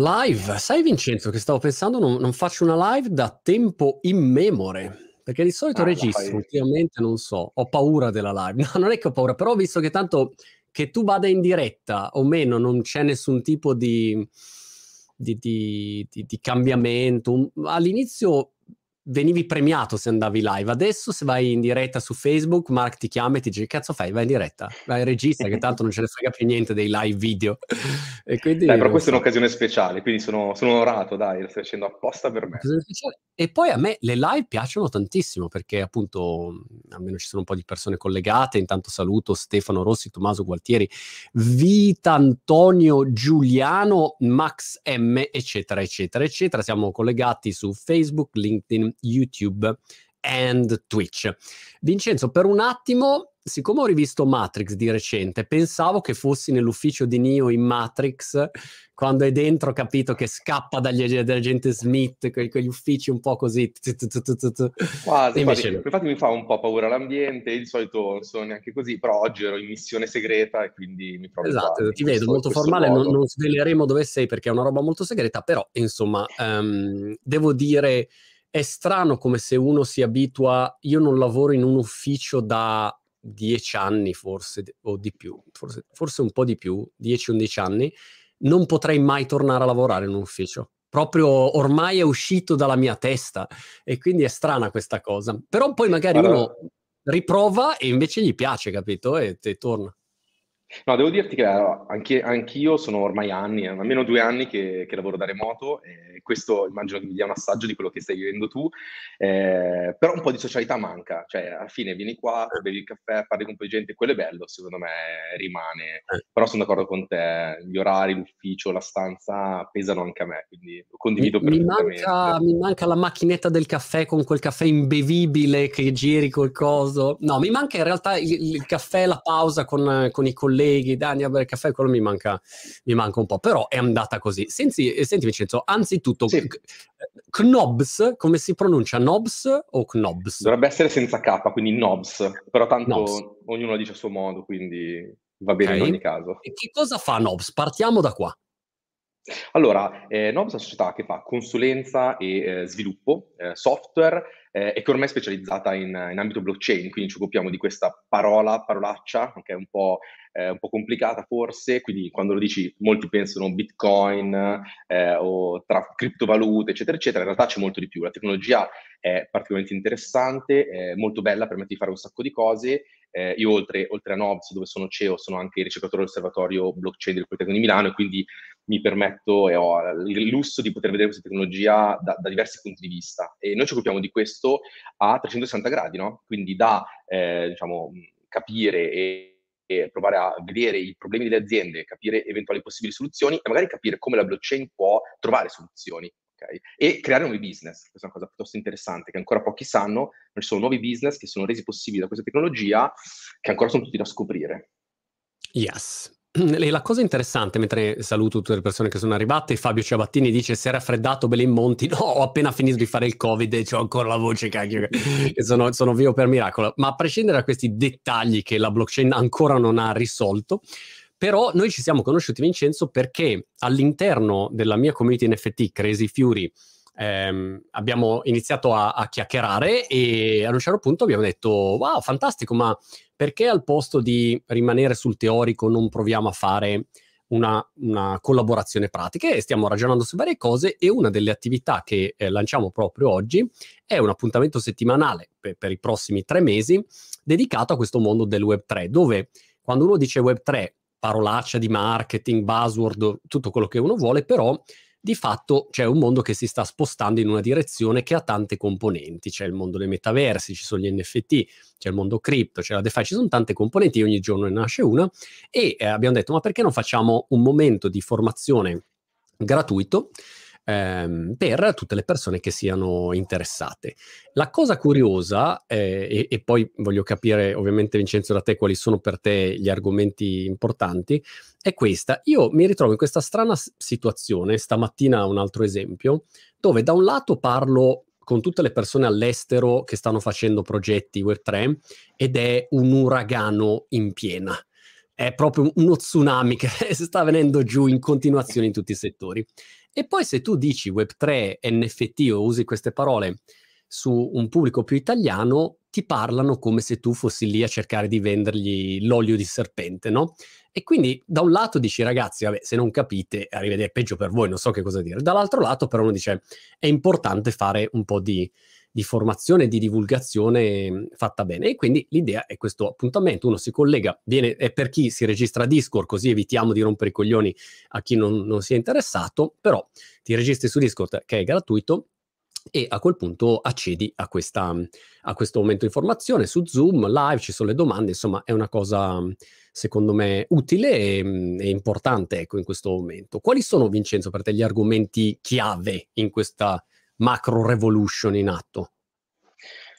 live, sai Vincenzo che stavo pensando, non, non faccio una live da tempo immemore. Perché di solito ah, registro, ultimamente non so, ho paura della live. No, non è che ho paura, però ho visto che tanto che tu vada in diretta o meno non c'è nessun tipo di, di, di, di cambiamento. All'inizio venivi premiato se andavi live. Adesso se vai in diretta su Facebook, Mark ti chiama e ti dice cazzo fai, vai in diretta, vai regista che tanto non ce ne frega più niente dei live video. e quindi, dai, però questa so. è un'occasione speciale, quindi sono, sono onorato, dai, lo stai facendo apposta per me. E poi a me le live piacciono tantissimo perché appunto almeno ci sono un po' di persone collegate, intanto saluto Stefano Rossi, Tommaso Gualtieri, Vita Antonio Giuliano, Max M, eccetera, eccetera, eccetera. Siamo collegati su Facebook, LinkedIn, YouTube and Twitch. Vincenzo, per un attimo, siccome ho rivisto Matrix di recente, pensavo che fossi nell'ufficio di Neo in Matrix, quando è dentro, capito, che scappa dagli, dall'agente Smith, que- quegli uffici un po' così. Quasi. Infatti mi fa un po' paura l'ambiente, di solito non sono neanche così, però oggi ero in missione segreta e quindi mi trovo Esatto, ti vedo, molto formale, non, non, sveleremo dove sei perché è una roba molto segreta, però insomma, um, devo dire è strano come se uno si abitua, io non lavoro in un ufficio da dieci anni forse, o di più, forse, forse un po' di più, 10-11 anni, non potrei mai tornare a lavorare in un ufficio. Proprio ormai è uscito dalla mia testa e quindi è strana questa cosa. Però poi magari allora... uno riprova e invece gli piace, capito? E, e torna. No, devo dirti che anche, anch'io sono ormai anni, eh, almeno due anni che, che, lavoro da remoto e questo immagino che mi dia un assaggio di quello che stai vivendo tu, eh, però un po' di socialità manca, cioè alla fine vieni qua, bevi il caffè, parli con un po' di gente, quello è bello, secondo me rimane, però sono d'accordo con te, gli orari, l'ufficio, la stanza pesano anche a me, quindi lo condivido mi, perfettamente. Mi manca, mi manca la macchinetta del caffè con quel caffè imbevibile che giri col coso, no, mi manca in realtà il, il caffè, la pausa con, con i colleghi colleghi, Dani, a bere caffè, quello mi manca, mi manca un po', però è andata così. Senti, senti Vincenzo, anzitutto, sì. Knobs, come si pronuncia? Knobs o Knobs? Dovrebbe essere senza K, quindi Knobs, però tanto Knobs. ognuno dice a suo modo, quindi va bene okay. in ogni caso. E che cosa fa Knobs? Partiamo da qua. Allora, eh, Nobs è una società che fa consulenza e eh, sviluppo, eh, software eh, e che ormai è specializzata in, in, ambito blockchain, quindi ci occupiamo di questa parola, parolaccia, che è un po', eh, un po', complicata forse, quindi quando lo dici molti pensano Bitcoin eh, o tra criptovalute, eccetera, eccetera, in realtà c'è molto di più. La tecnologia è particolarmente interessante, è molto bella, permette di fare un sacco di cose. Eh, io oltre, oltre, a Nobs, dove sono CEO, sono anche ricercatore dell'osservatorio blockchain del Politecnico di Milano e quindi mi permetto e ho il lusso di poter vedere questa tecnologia da, da diversi punti di vista. E noi ci occupiamo di questo a 360 gradi, no? Quindi da eh, diciamo, capire e, e, provare a vedere i problemi delle aziende, capire eventuali possibili soluzioni e magari capire come la blockchain può trovare soluzioni. Okay? E creare nuovi business, questa è una cosa piuttosto interessante che ancora pochi sanno, ci sono nuovi business che sono resi possibili da questa tecnologia che ancora sono tutti da scoprire. Yes, la cosa interessante, mentre saluto tutte le persone che sono arrivate, Fabio Ciabattini dice si è raffreddato Monti, no, ho appena finito di fare il covid e ho ancora la voce, cacchio, che sono, sono vivo per miracolo. Ma a prescindere da questi dettagli che la blockchain ancora non ha risolto, però noi ci siamo conosciuti, Vincenzo, perché all'interno della mia community NFT, Crazy Fury, ehm, abbiamo iniziato a, a, chiacchierare e ad un certo punto abbiamo detto wow fantastico ma perché al posto di rimanere sul teorico non proviamo a fare una, una collaborazione pratica? E stiamo ragionando su varie cose e una delle attività che eh, lanciamo proprio oggi è un appuntamento settimanale per, per i prossimi tre mesi dedicato a questo mondo del web 3 dove quando uno dice web 3 parolaccia di marketing, buzzword, tutto quello che uno vuole, però di fatto c'è un mondo che si sta spostando in una direzione che ha tante componenti. C'è il mondo dei metaversi, ci sono gli NFT, c'è il mondo cripto, c'è la DeFi, ci sono tante componenti, ogni giorno ne nasce una e eh, abbiamo detto ma perché non facciamo un momento di formazione gratuito ehm, per tutte le persone che siano interessate. La cosa curiosa, eh, e, e, poi voglio capire ovviamente Vincenzo da te quali sono per te gli argomenti importanti, è questa. Io mi ritrovo in questa strana situazione, stamattina un altro esempio, dove da un lato parlo con tutte le persone all'estero che stanno facendo progetti Web3 ed è un uragano in piena è proprio uno tsunami che sta venendo giù in continuazione in tutti i settori. E poi se tu dici Web3, NFT o usi queste parole su un pubblico più italiano, ti parlano come se tu fossi lì a cercare di vendergli l'olio di serpente, no? E quindi da un lato dici ragazzi, vabbè, se non capite, arrivederci, peggio per voi, non so che cosa dire. Dall'altro lato però uno dice è importante fare un po' di, di formazione e di divulgazione fatta bene. E quindi l'idea è questo appuntamento, uno si collega, viene, è per chi si registra a Discord, così evitiamo di rompere i coglioni a chi non, non è interessato, però ti registri su Discord che è gratuito e a quel punto accedi a, questa, a questo momento di informazione su Zoom, live, ci sono le domande, insomma è una cosa secondo me utile e, e importante ecco, in questo momento. Quali sono Vincenzo per te gli argomenti chiave in questa macro revolution in atto?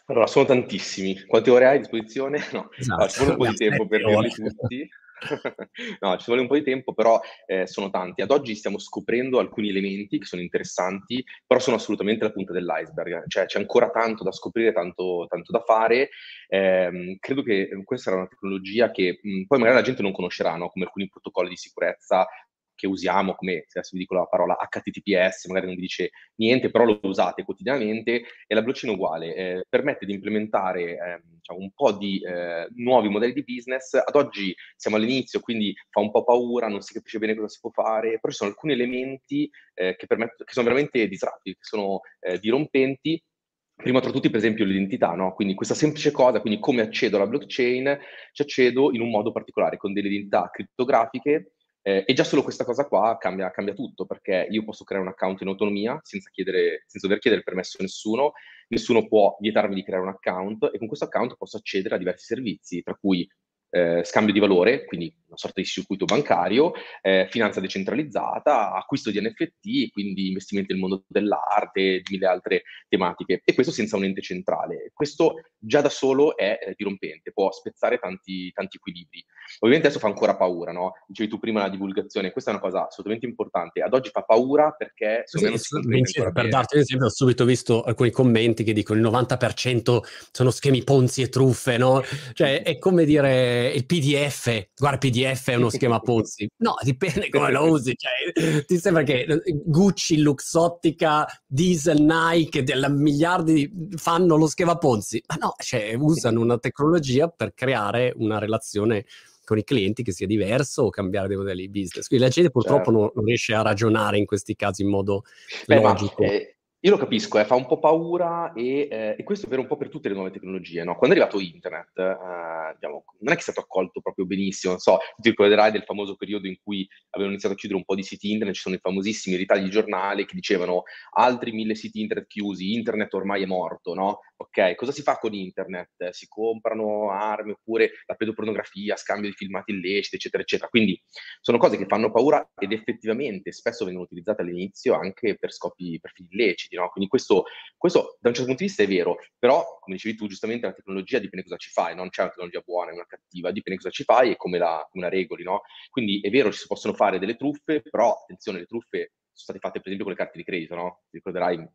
Allora, sono tantissimi. Quante ore hai a disposizione? No, esatto. ci vuole un po' di tempo per dirli tutti. no, ci vuole un po' di tempo, però eh, sono tanti. Ad oggi stiamo scoprendo alcuni elementi che sono interessanti, però sono assolutamente la punta dell'iceberg. Cioè c'è ancora tanto da scoprire, tanto, tanto da fare. Eh, credo che questa sarà una tecnologia che mh, poi magari la gente non conoscerà, no? come alcuni protocolli di sicurezza che usiamo, come se adesso vi dico la parola HTTPS, magari non vi dice niente, però lo usate quotidianamente, e la blockchain uguale, eh, permette di implementare eh, diciamo, un po' di eh, nuovi modelli di business. Ad oggi siamo all'inizio, quindi fa un po' paura, non si capisce bene cosa si può fare, però ci sono alcuni elementi eh, che, permettono, che sono veramente disruptivi, che sono eh, dirompenti, Prima tra tutti, per esempio, l'identità, no? Quindi questa semplice cosa, quindi come accedo alla blockchain, ci accedo in un modo particolare, con delle identità criptografiche eh, e già solo questa cosa qua cambia, cambia, tutto, perché io posso creare un account in autonomia senza, chiedere, senza dover chiedere permesso a nessuno, nessuno può vietarmi di creare un account e con questo account posso accedere a diversi servizi, tra cui eh, scambio di valore, quindi una sorta di circuito bancario, eh, finanza decentralizzata, acquisto di NFT, quindi investimenti nel mondo dell'arte, di mille altre tematiche, e questo senza un ente centrale. Questo già da solo è eh, dirompente, può spezzare tanti, tanti equilibri. Ovviamente adesso fa ancora paura, no? Dicevi tu prima la divulgazione, questa è una cosa assolutamente importante. Ad oggi fa paura perché sì, Vincenzo, Per darti un esempio, ho subito visto alcuni commenti che dicono il 90% sono schemi ponzi e truffe, no? Cioè è come dire il PDF, guarda PDF è uno schema Ponzi. No, dipende come lo usi. Cioè, ti sembra che Gucci, Luxottica, Diesel, Nike, della miliardi fanno lo schema Ponzi? Ma no, cioè, usano una tecnologia per creare una relazione con i clienti che sia diverso o cambiare dei modelli di business. Quindi la gente purtroppo certo. non, non, riesce a ragionare in questi casi in modo Beh, logico. Ma, eh, io lo capisco, eh, fa un po' paura e, eh, e, questo è vero un po' per tutte le nuove tecnologie. No? Quando è arrivato internet, eh, diciamo, non è che è stato accolto proprio benissimo. Non so, ti ricorderai del famoso periodo in cui avevano iniziato a chiudere un po' di siti internet, ci sono i famosissimi ritagli di giornale che dicevano altri mille siti internet chiusi, internet ormai è morto, no? Ok, cosa si fa con internet? Si comprano armi oppure la pedopornografia, scambio di filmati illeciti, eccetera, eccetera. Quindi sono cose che fanno paura ed effettivamente spesso vengono utilizzate all'inizio anche per scopi, per fini illeciti, no? Quindi questo, questo, da un certo punto di vista è vero, però come dicevi tu giustamente la tecnologia dipende cosa ci fai, non c'è una tecnologia buona e una cattiva, dipende cosa ci fai e come la, come la regoli, no? Quindi è vero, ci si possono fare delle truffe, però attenzione, le truffe sono state fatte per esempio con le carte di credito, no? Ti ricorderai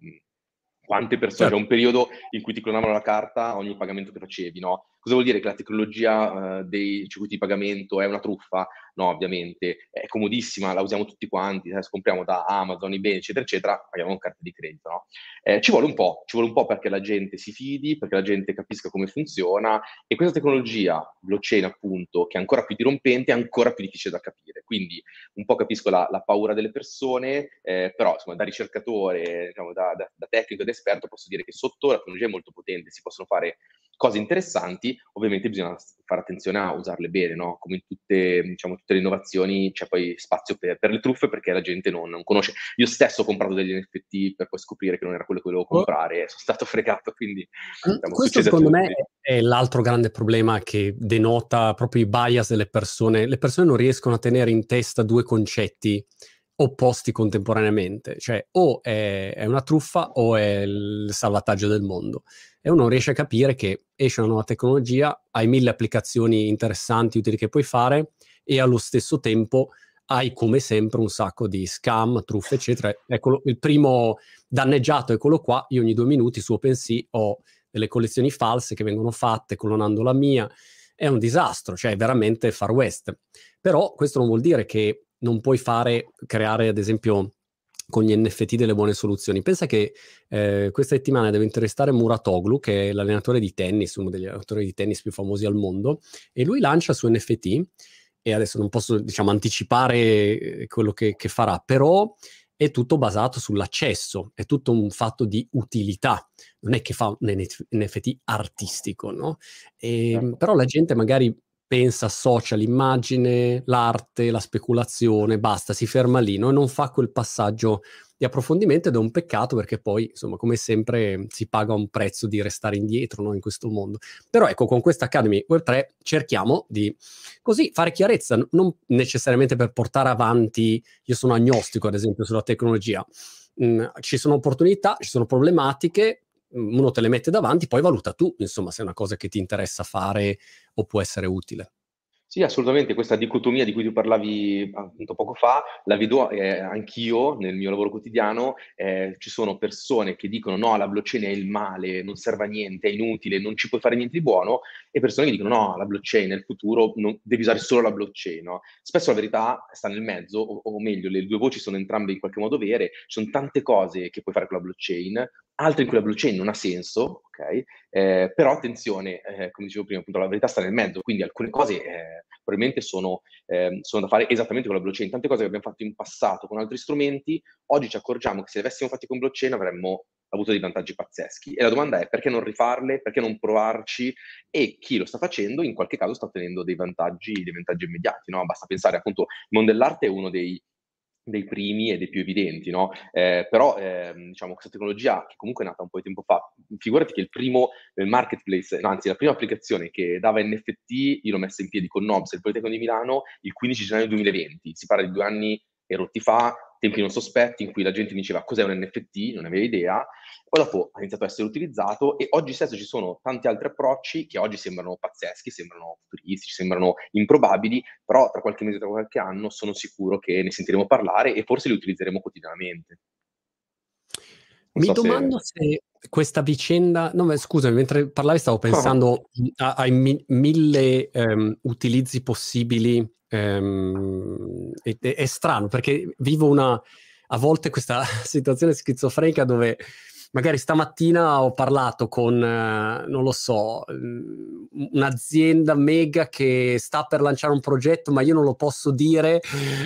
quante persone, certo. c'è un periodo in cui ti clonavano la carta ogni pagamento che facevi, no? Cosa vuol dire che la tecnologia uh, dei circuiti di pagamento è una truffa? No, ovviamente, è comodissima, la usiamo tutti quanti, se compriamo da Amazon, eBay, eccetera, eccetera, paghiamo con carte di credito, no? eh, ci vuole un po', ci vuole un po' perché la gente si fidi, perché la gente capisca come funziona e questa tecnologia, blockchain appunto, che è ancora più dirompente, è ancora più difficile da capire. Quindi un po' capisco la, la paura delle persone, eh, però insomma da ricercatore, diciamo, da, da, da tecnico ed esperto posso dire che sotto la tecnologia è molto potente, si possono fare cose interessanti, ovviamente bisogna fare attenzione a usarle bene, no? Come in tutte, diciamo, tutte le innovazioni c'è poi spazio per, per le truffe perché la gente non, non, conosce. Io stesso ho comprato degli NFT per poi scoprire che non era quello che volevo oh. comprare e sono stato fregato, quindi... Diciamo, Questo secondo me è l'altro grande problema che denota proprio i bias delle persone. Le persone non riescono a tenere in testa due concetti opposti contemporaneamente, cioè o è, è, una truffa o è il salvataggio del mondo. E uno riesce a capire che esce una nuova tecnologia, hai mille applicazioni interessanti, utili che puoi fare e allo stesso tempo hai come sempre un sacco di scam, truffe, eccetera. Eccolo, il primo danneggiato, eccolo qua, io ogni due minuti su OpenSea ho delle collezioni false che vengono fatte clonando la mia, è un disastro, cioè è veramente far west. Però questo non vuol dire che non puoi fare, creare ad esempio con gli NFT delle buone soluzioni. Pensa che eh, questa settimana deve intervistare Muratoglu, che è l'allenatore di tennis, uno degli allenatori di tennis più famosi al mondo, e lui lancia su NFT, e adesso non posso diciamo, anticipare eh, quello che, che farà, però è tutto basato sull'accesso, è tutto un fatto di utilità, non è che fa un NFT artistico, no? E, certo. Però la gente magari pensa, associa l'immagine, l'arte, la speculazione, basta, si ferma lì no? non fa quel passaggio di approfondimento ed è un peccato perché poi, insomma, come sempre si paga un prezzo di restare indietro no? in questo mondo. Però ecco, con questa Academy Web 3 cerchiamo di così fare chiarezza, non necessariamente per portare avanti, io sono agnostico ad esempio sulla tecnologia, mm, ci sono opportunità, ci sono problematiche, uno te le mette davanti, poi valuta tu, insomma, se è una cosa che ti interessa fare o può essere utile. Sì, assolutamente, questa dicotomia di cui tu parlavi appunto poco fa, la vedo eh, anch'io nel mio lavoro quotidiano, eh, ci sono persone che dicono no, la blockchain è il male, non serve a niente, è inutile, non ci puoi fare niente di buono, e persone che dicono no, la blockchain nel futuro non, devi usare solo la blockchain. No? Spesso la verità sta nel mezzo, o, o meglio, le due voci sono entrambe in qualche modo vere, ci sono tante cose che puoi fare con la blockchain, altre in cui la blockchain non ha senso, ok? Eh, però attenzione, eh, come dicevo prima, appunto, la verità sta nel mezzo, quindi alcune cose eh, probabilmente sono, ehm, sono, da fare esattamente con la blockchain. Tante cose che abbiamo fatto in passato con altri strumenti, oggi ci accorgiamo che se le avessimo fatte con blockchain avremmo avuto dei vantaggi pazzeschi. E la domanda è perché non rifarle, perché non provarci? E chi lo sta facendo in qualche caso sta ottenendo dei vantaggi, dei vantaggi immediati, no? Basta pensare appunto, il mondo dell'arte è uno dei dei primi e dei più evidenti, no? Eh, però, eh, diciamo, questa tecnologia che comunque è nata un po' di tempo fa, figurati che il primo eh, marketplace, no, anzi la prima applicazione che dava NFT, io l'ho messa in piedi con Nobs il Politecnico di Milano il 15 gennaio 2020, si parla di due anni e rotti fa, tempi non sospetti in cui la gente diceva cos'è un NFT, non aveva idea, poi dopo ha iniziato a essere utilizzato e oggi stesso ci sono tanti altri approcci che oggi sembrano pazzeschi, sembrano futuristici, sembrano improbabili, però tra qualche mese, tra qualche anno sono sicuro che ne sentiremo parlare e forse li utilizzeremo quotidianamente. Mi so domando se... se... questa vicenda, no, scusami, mentre parlavi stavo pensando oh. a, ai mi, mille um, utilizzi possibili Um, è, è, strano perché vivo una a volte questa situazione schizofrenica dove magari stamattina ho parlato con, eh, non lo so, mm, un'azienda mega che sta per lanciare un progetto, ma io non lo posso dire.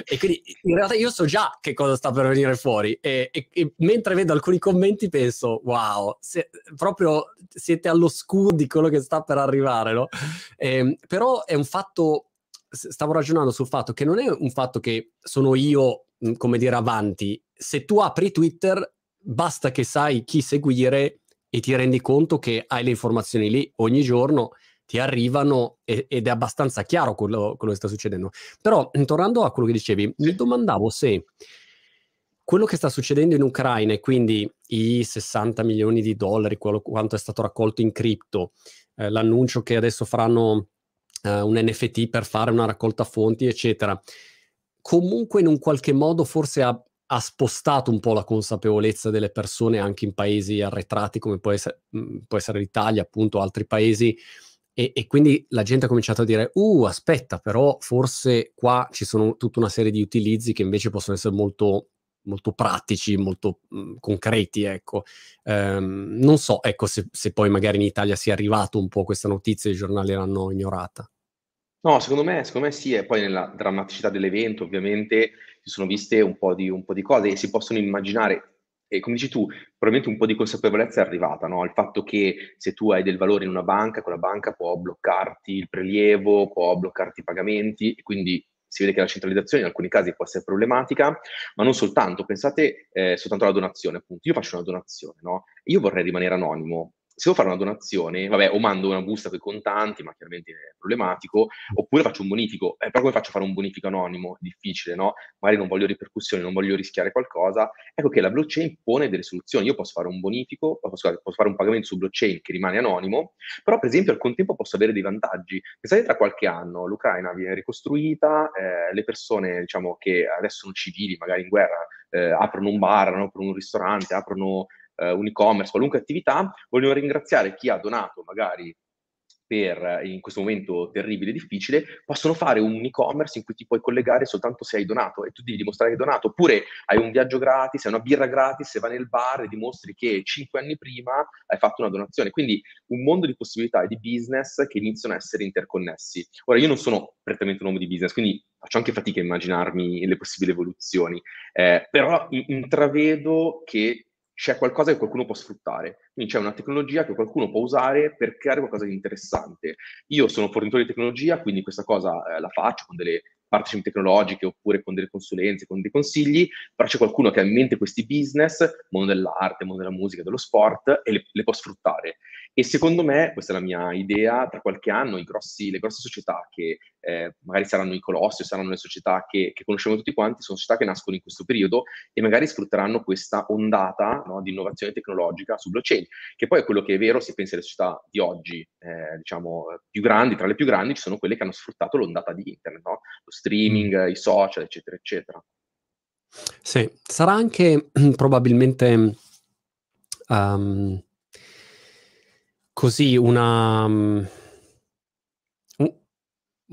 E quindi in realtà io so già che cosa sta per venire fuori. E, e, e mentre vedo alcuni commenti penso, wow, se, proprio siete all'oscuro di quello che sta per arrivare, no? Eh, però è un fatto stavo ragionando sul fatto che non è un fatto che sono io, mhmm, come dire, avanti. Se tu apri Twitter, basta che sai chi seguire e ti rendi conto che hai le informazioni lì ogni giorno, ti arrivano e, ed è abbastanza chiaro quello, quello, che sta succedendo. Però, tornando a quello che dicevi, mi domandavo se quello che sta succedendo in Ucraina e quindi i 60 milioni di dollari, quello, quanto è stato raccolto in cripto, eh, l'annuncio che adesso faranno uh, un NFT per fare una raccolta fonti, eccetera. Comunque in un qualche modo forse ha, ha spostato un po' la consapevolezza delle persone anche in paesi arretrati come può essere, mm, può essere l'Italia, appunto, altri paesi. E, e, quindi la gente ha cominciato a dire, uh, aspetta, però forse qua ci sono tutta una serie di utilizzi che invece possono essere molto molto pratici, molto mh, mhmm, concreti, ecco. Ehm, non so, ecco, se, se, poi magari in Italia sia arrivato un po' questa notizia e i giornali l'hanno ignorata. No, secondo me, secondo me sì, e poi nella drammaticità dell'evento ovviamente si sono viste un po' di, un po di cose e si possono immaginare, e come dici tu, probabilmente un po' di consapevolezza è arrivata, no? Il fatto che se tu hai del valore in una banca, quella banca può bloccarti il prelievo, può bloccarti i pagamenti, e quindi si vede che la centralizzazione in alcuni casi può essere problematica, ma non soltanto, pensate eh, soltanto alla donazione, appunto. Io faccio una donazione, no? Io vorrei rimanere anonimo, se devo fare una donazione, vabbè, o mando una busta con i contanti, ma chiaramente è problematico, oppure faccio un bonifico. Eh, però come faccio a fare un bonifico anonimo? Difficile, no? Magari non voglio ripercussioni, non voglio rischiare qualcosa. Ecco che la blockchain pone delle soluzioni. Io posso fare un bonifico, posso, posso fare un pagamento su blockchain che rimane anonimo, però per esempio al contempo posso avere dei vantaggi. Pensate tra qualche anno l'Ucraina viene ricostruita, eh, le persone, diciamo, che adesso sono civili, magari in guerra, eh, aprono un bar, aprono un ristorante, aprono eh, un e-commerce, qualunque attività, vogliono ringraziare chi ha donato magari per, in questo momento terribile e difficile, possono fare un e-commerce in cui ti puoi collegare soltanto se hai donato e tu devi dimostrare che hai donato, oppure hai un viaggio gratis, hai una birra gratis, se vai nel bar e dimostri che cinque anni prima hai fatto una donazione. Quindi un mondo di possibilità e di business che iniziano a essere interconnessi. Ora, io non sono prettamente un uomo di business, quindi faccio anche fatica a immaginarmi le possibili evoluzioni, eh, però intravedo che c'è qualcosa che qualcuno può sfruttare. Quindi c'è una tecnologia che qualcuno può usare per creare qualcosa di interessante. Io sono fornitore di tecnologia, quindi questa cosa eh, la faccio con delle partnership tecnologiche oppure con delle consulenze, con dei consigli, però c'è qualcuno che ha in mente questi business, mondo dell'arte, mondo della musica, dello sport, e le, le può sfruttare. E secondo me, questa è la mia idea, tra qualche anno grossi, le grosse società che eh, magari saranno i colossi saranno le società che, che, conosciamo tutti quanti, sono società che nascono in questo periodo e magari sfrutteranno questa ondata no, di innovazione tecnologica su blockchain, che poi è quello che è vero se pensi alle società di oggi, eh, diciamo, più grandi, tra le più grandi ci sono quelle che hanno sfruttato l'ondata di internet, no? lo streaming, i social, eccetera, eccetera. Sì, sarà anche probabilmente... Um così una um,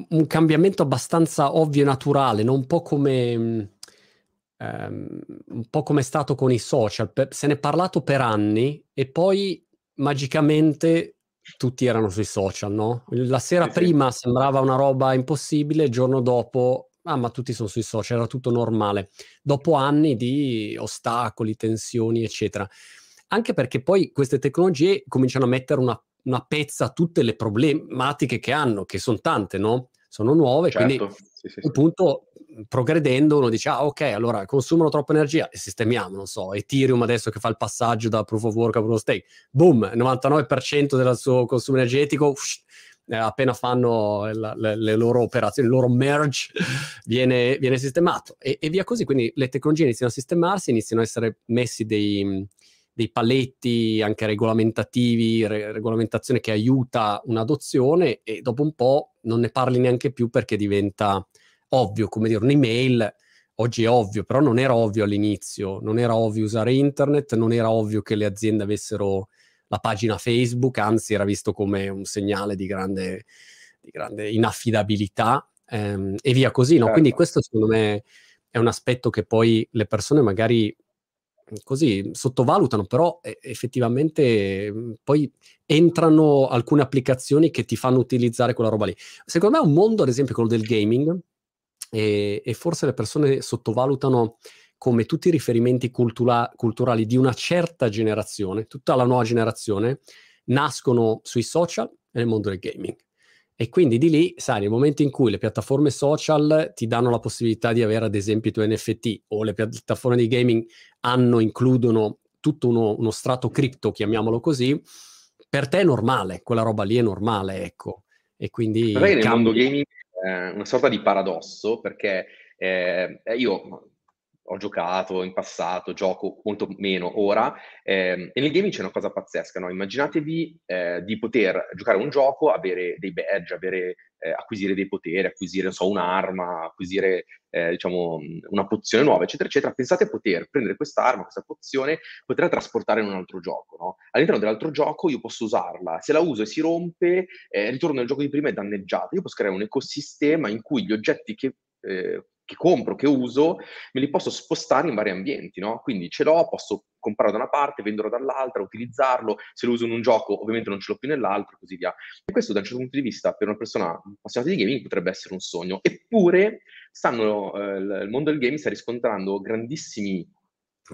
un cambiamento abbastanza ovvio e naturale, no, un po' come ehm, un po' come è stato con i social. Pe se n'è parlato per anni e poi magicamente tutti erano sui social, no, la sera Sì, sì. prima sembrava una roba impossibile, il giorno dopo: "Ah, ma tutti son sui social", era tutto normale. Dopo anni di ostacoli, tensioni, eccetera. Anche perché poi queste tecnologie cominciano a mettere una una pezza a tutte le problematiche che hanno, che son tante, no, sono nuove, quindi Certo, sì, sì, sì. punto, mhmm, progredendo uno dice: "Ah okay, allora consumano troppa energia e sistemiamo", non so, Ethereum adesso che fa il passaggio da Proof of Work a Proof of Stake, boom, 99% del suo consumo energetico, eh, appena fanno la le le loro operazioni, il loro merge viene viene sistemato e e via così. Quindi le tecnologie iniziano a sistemarsi, iniziano a essere messi dei dei paletti anche regolamentativi, re regolamentazione che aiuta un'adozione e dopo un po' non ne parli neanche più perché diventa ovvio, come dire un'email oggi è ovvio, però non era ovvio all'inizio, non era ovvio usare internet, non era ovvio che le aziende avessero la pagina Facebook, anzi era visto come un segnale di grande di grande inaffidabilità, ehm, e via così, no, quindi Certo. questo secondo me è un aspetto che poi le persone magari così sottovalutano, però effettivamente, poi entrano alcune applicazioni che ti fanno utilizzare quella roba lì. Secondo me è un mondo, ad esempio quello del gaming, e e forse le persone sottovalutano come tutti i riferimenti cultura culturali di una certa generazione, tutta la nuova generazione, nascono sui social e nel mondo del gaming. E quindi di lì, sai, nel momento in cui le piattaforme social ti danno la possibilità di avere ad esempio i tuoi NFT o le piattaforme di gaming hanno includono tutto uno uno strato cripto, chiamiamolo così, per te è normale, quella roba lì è normale, ecco. E quindi che nel mondo gaming è una sorta di paradosso perché, ehm, e io ho giocato in passato, gioco molto meno ora, ehm, e nel gaming c'è una cosa pazzesca, no, immaginatevi, ehm, di poter giocare un gioco, avere dei badge, avere ehm, acquisire dei poteri, acquisire, so, un'arma, acquisire, ehm, diciamo, una pozione nuova, eccetera, eccetera. Pensate a poter prendere quest'arma, questa pozione, poterla trasportare in un altro gioco, no, all'interno dell'altro gioco io posso usarla, se la uso e si rompe, ehm, ritorno nel gioco di prima è danneggiata. Io posso creare un ecosistema in cui gli oggetti che ehm, che compro, che uso, me li posso spostare in vari ambienti, no, quindi ce l'ho, posso comprarlo da una parte, venderlo dall'altra, utilizzarlo, se lo uso in un gioco ovviamente non ce l'ho più nell'altro e così via. E questo da un certo punto di vista per una persona appassionata di gaming potrebbe essere un sogno. Eppure stanno ehm, il mondo del gaming sta riscontrando grandissimi,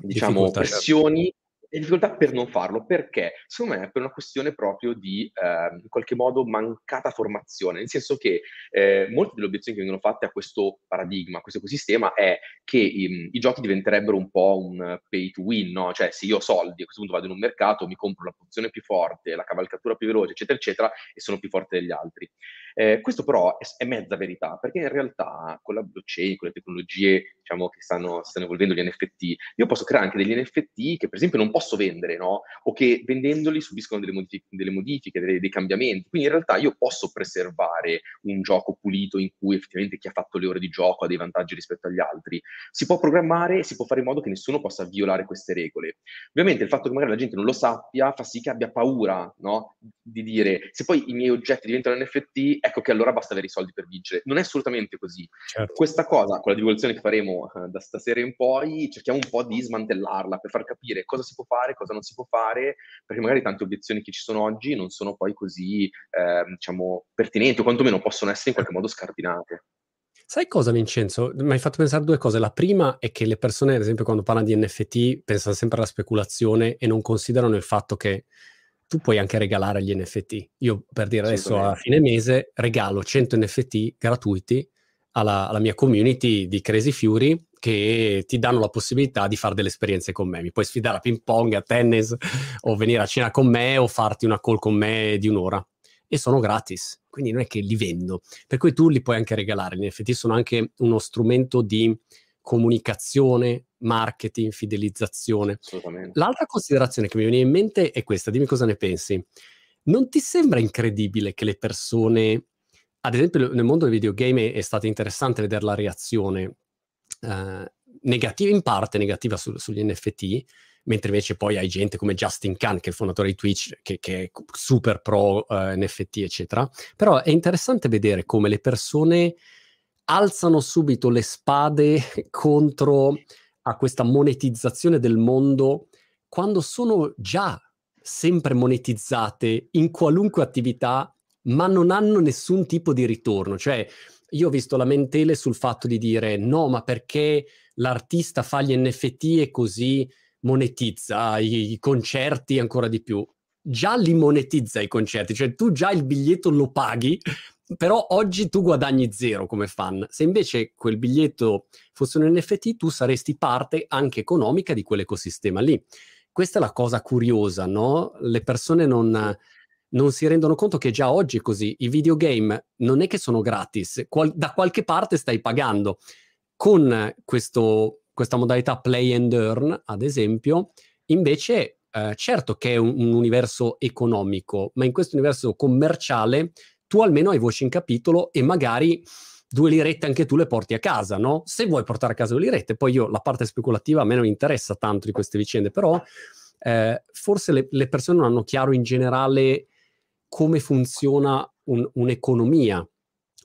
diciamo, difficoltà, cer pressioni e difficoltà per non farlo. Perché? Secondo me è per una questione proprio di, ehm, in qualche modo mancata formazione, nel senso che, ehm, molte delle obiezioni che vengono fatte a questo paradigma, a questo ecosistema, è che i mhmm, i giochi diventerebbero un po' un pay to win, no, cioè se io ho soldi, a questo punto vado in un mercato, mi compro la pozione più forte, la cavalcatura più veloce, eccetera, eccetera, e sono più forte degli altri. Ehm, questo però è è mezza verità, perché in realtà con la blockchain, con le tecnologie, diciamo, che stanno stanno evolvendo, gli NFT, io posso creare anche degli NFT che per esempio non possono posso vendere, no? O che vendendoli subiscono delle, modific- delle modifiche, delle, dei cambiamenti. Quindi in realtà io posso preservare un gioco pulito in cui effettivamente chi ha fatto le ore di gioco ha dei vantaggi rispetto agli altri. Si può programmare e si può fare in modo che nessuno possa violare queste regole. Ovviamente il fatto che magari la gente non lo sappia fa sì che abbia paura, no? Di dire, se poi i miei oggetti diventano NFT, ecco che allora basta avere i soldi per vincere. Non è assolutamente così. Certo. Questa cosa, con la divulgazione che faremo eh, da stasera in poi, cerchiamo un po' di smantellarla per far capire cosa si può fare, cosa non si può fare, perché magari tante obiezioni che ci sono oggi non sono poi così, eh, diciamo, pertinenti o quantomeno possono essere in qualche modo scardinate. Sai cosa, Vincenzo? Mi hai fatto pensare due cose. La prima è che le persone, ad esempio, quando parlano di NFT, pensano sempre alla speculazione e non considerano il fatto che tu puoi anche regalare gli NFT. Io, per dire adesso, a fine mese regalo 100 NFT gratuiti alla, alla mia community di Crazy Fury che ti danno la possibilità di fare delle esperienze con me. Mi puoi sfidare a ping pong, a tennis, o venire a cena con me, o farti una call con me di un'ora. E sono gratis, quindi non è che li vendo. Per cui tu li puoi anche regalare. In effetti sono anche uno strumento di comunicazione, marketing, fidelizzazione. L'altra considerazione che mi viene in mente è questa, dimmi cosa ne pensi. Non ti sembra incredibile che le persone ad esempio nel mondo dei videogame è stato interessante vedere la reazione eh, negativa, in parte negativa su, sugli NFT, mentre invece poi hai gente come Justin Khan, che è il fondatore di Twitch, che, che è super pro eh, NFT, eccetera. Però è interessante vedere come le persone alzano subito le spade contro a questa monetizzazione del mondo quando sono già sempre monetizzate in qualunque attività ma non hanno nessun tipo di ritorno. Cioè, io ho visto lamentele sul fatto di dire no, ma perché l'artista fa gli NFT e così monetizza i, i concerti ancora di più. Già li monetizza i concerti, cioè tu già il biglietto lo paghi, però oggi tu guadagni zero come fan. Se invece quel biglietto fosse un NFT, tu saresti parte anche economica di quell'ecosistema lì. Questa è la cosa curiosa, no? Le persone non non si rendono conto che già oggi è così. I videogame non è che sono gratis, qual- da qualche parte stai pagando. Con questo, questa modalità play and earn, ad esempio, invece, eh, certo che è un, un universo economico, ma in questo universo commerciale tu almeno hai voce in capitolo e magari due lirette anche tu le porti a casa, no? Se vuoi portare a casa due lirette, poi io la parte speculativa a me non interessa tanto di queste vicende, però eh, forse le, le, persone non hanno chiaro in generale come funziona un, un'economia.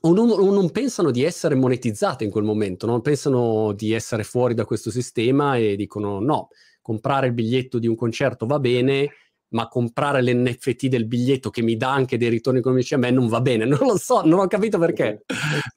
O non, o non, pensano di essere monetizzate in quel momento, non pensano di essere fuori da questo sistema e dicono no, comprare il biglietto di un concerto va bene, ma comprare l'NFT del biglietto che mi dà anche dei ritorni economici a me non va bene, non lo so, non ho capito perché.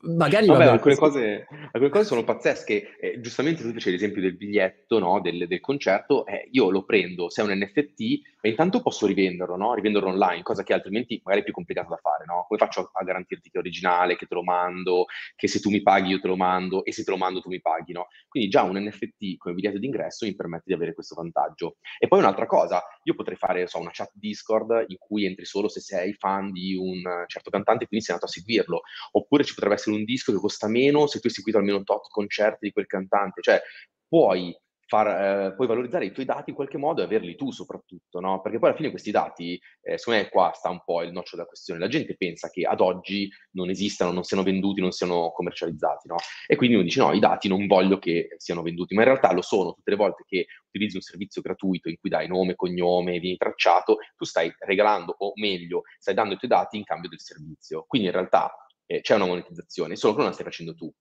Magari Vabbè, alcune, cose, alcune, cose, sono pazzesche. Eh, giustamente tu facevi l'esempio del biglietto, no? del, del, concerto, eh, io lo prendo, se è un NFT, e intanto posso rivenderlo, no? rivenderlo online, cosa che altrimenti magari è più complicata da fare. No? Come faccio a garantirti che è originale, che te lo mando, che se tu mi paghi io te lo mando e se te lo mando tu mi paghi? No? Quindi già un NFT come biglietto d'ingresso mi permette di avere questo vantaggio. E poi un'altra cosa, io potrei fare so, una chat Discord in cui entri solo se sei fan di un certo cantante e quindi sei andato a seguirlo, oppure ci potrebbe essere un disco che costa meno se tu hai seguito almeno tot concerti di quel cantante, cioè puoi far, eh, puoi valorizzare i tuoi dati in qualche modo e averli tu soprattutto, no? Perché poi alla fine questi dati, eh, secondo me qua sta un po' il noccio della questione, la gente pensa che ad oggi non esistano, non siano venduti, non siano commercializzati, no? E quindi uno dice no, i dati non voglio che siano venduti, ma in realtà lo sono, tutte le volte che utilizzi un servizio gratuito in cui dai nome, cognome, vieni tracciato, tu stai regalando, o meglio, stai dando i tuoi dati in cambio del servizio. Quindi in realtà eh, c'è una monetizzazione, solo che non la stai facendo tu.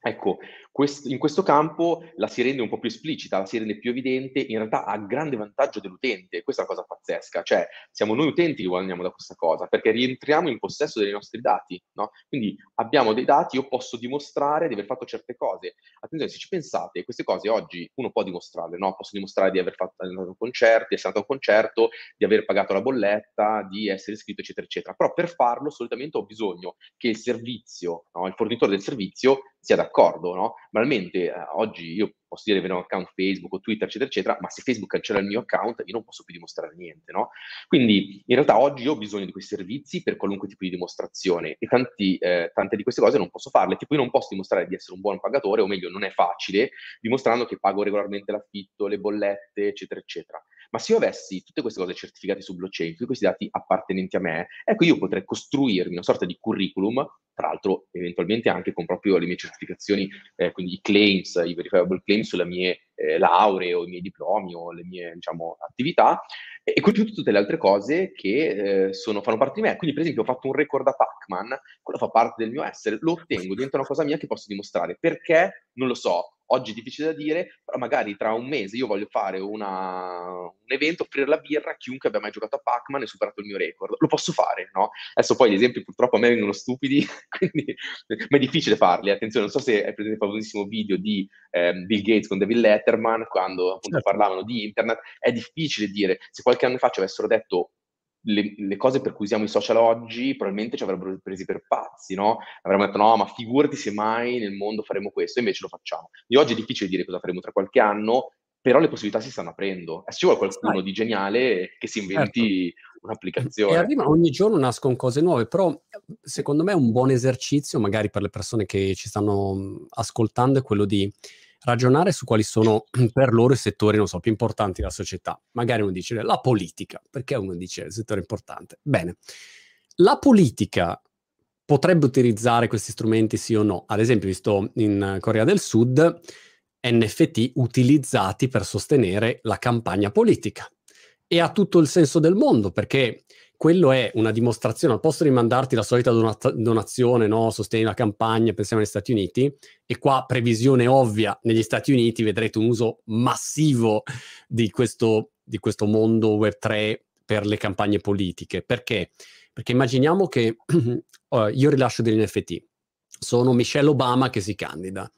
Ecco, quest- in questo campo la si rende un po' più esplicita, la si rende più evidente, in realtà a grande vantaggio dell'utente. Questa è una cosa pazzesca, cioè siamo noi utenti che guadagniamo da questa cosa, perché rientriamo in possesso dei nostri dati, no? Quindi abbiamo dei dati, io posso dimostrare di aver fatto certe cose. Attenzione, se ci pensate, queste cose oggi uno può dimostrarle, no? Posso dimostrare di aver fatto un concerto, di essere andato a un concerto, di aver pagato la bolletta, di essere iscritto, eccetera, eccetera. Però per farlo solitamente ho bisogno che il servizio, no? il fornitore del servizio sia d'accordo, no? Banalmente, eh, oggi io posso dire di avere un account Facebook o Twitter, eccetera, eccetera, ma se Facebook cancella il mio account, io non posso più dimostrare niente, no? Quindi, in realtà, oggi ho bisogno di questi servizi per qualunque tipo di dimostrazione e tanti, eh, tante di queste cose non posso farle. Tipo, io non posso dimostrare di essere un buon pagatore, o meglio, non è facile, dimostrando che pago regolarmente l'affitto, le bollette, eccetera, eccetera. Ma se io avessi tutte queste cose certificate su blockchain, tutti questi dati appartenenti a me, ecco io potrei costruirmi una sorta di curriculum, tra l'altro eventualmente anche con proprio le mie certificazioni, eh, quindi i claims, i verifiable claims sulle mie eh, lauree o i miei diplomi o le mie diciamo, attività, e, con tutte le altre cose che eh, sono, fanno parte di me. Quindi per esempio ho fatto un record a Pac-Man, quello fa parte del mio essere, lo ottengo, diventa una cosa mia che posso dimostrare. Perché? Non lo so, oggi è difficile da dire, però magari tra un mese io voglio fare una, un evento, offrire la birra a chiunque abbia mai giocato a Pac-Man e superato il mio record. Lo posso fare, no? Adesso poi gli esempi purtroppo a me vengono stupidi, quindi, ma è difficile farli. Attenzione, non so se hai presente il famosissimo video di eh, Bill Gates con David Letterman, quando appunto certo. parlavano di internet. È difficile dire, se qualche anno fa ci avessero detto le, le, cose per cui usiamo i social oggi probabilmente ci avrebbero presi per pazzi, no? Avremmo detto no, ma figurati se mai nel mondo faremo questo, invece lo facciamo. Di oggi è difficile dire cosa faremo tra qualche anno, però le possibilità si stanno aprendo. E se ci vuole qualcuno di geniale che si inventi certo. un'applicazione. E arriva ogni giorno nascono cose nuove, però secondo me un buon esercizio, magari per le persone che ci stanno ascoltando, è quello di ragionare su quali sono per loro i settori, non so, più importanti della società. Magari uno dice la politica, perché uno dice il settore importante? Bene, la politica potrebbe utilizzare questi strumenti sì o no? Ad esempio, visto in Corea del Sud, NFT utilizzati per sostenere la campagna politica. E ha tutto il senso del mondo, perché quello è una dimostrazione, al posto di mandarti la solita donat- donazione, no? sostegni la campagna, pensiamo agli Stati Uniti, e qua previsione ovvia, negli Stati Uniti vedrete un uso massivo di questo, di questo mondo Web3 per le campagne politiche. Perché? Perché immaginiamo che uh, io rilascio degli NFT, sono Michelle Obama che si candida.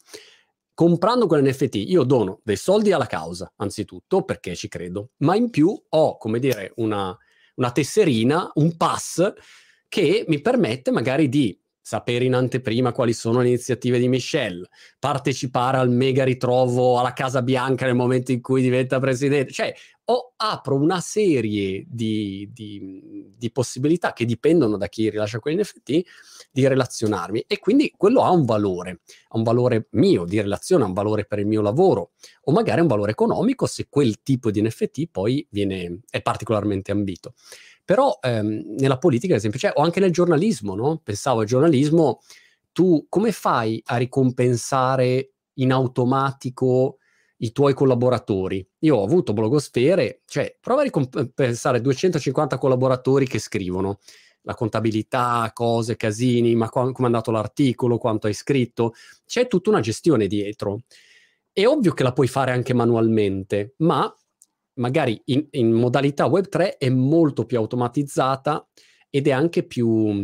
Comprando quell'NFT io dono dei soldi alla causa, anzitutto perché ci credo, ma in più ho, come dire, una, una tesserina, un pass che mi permette magari di sapere in anteprima quali sono le iniziative di Michelle, partecipare al mega ritrovo alla Casa Bianca nel momento in cui diventa presidente. Cioè, o apro una serie di, di, di possibilità che dipendono da chi rilascia quegli NFT di relazionarmi e quindi quello ha un valore, ha un valore mio di relazione, ha un valore per il mio lavoro o magari un valore economico se quel tipo di NFT poi viene, è particolarmente ambito. Però ehm, nella politica, ad esempio, cioè, o anche nel giornalismo, no? Pensavo al giornalismo, tu come fai a ricompensare in automatico i tuoi collaboratori? Io ho avuto blogosfere, cioè prova a ricompensare 250 collaboratori che scrivono la contabilità, cose, casini, ma come è andato l'articolo, quanto hai scritto, c'è tutta una gestione dietro. È ovvio che la puoi fare anche manualmente, ma magari in, in modalità Web3 è molto più automatizzata ed è anche più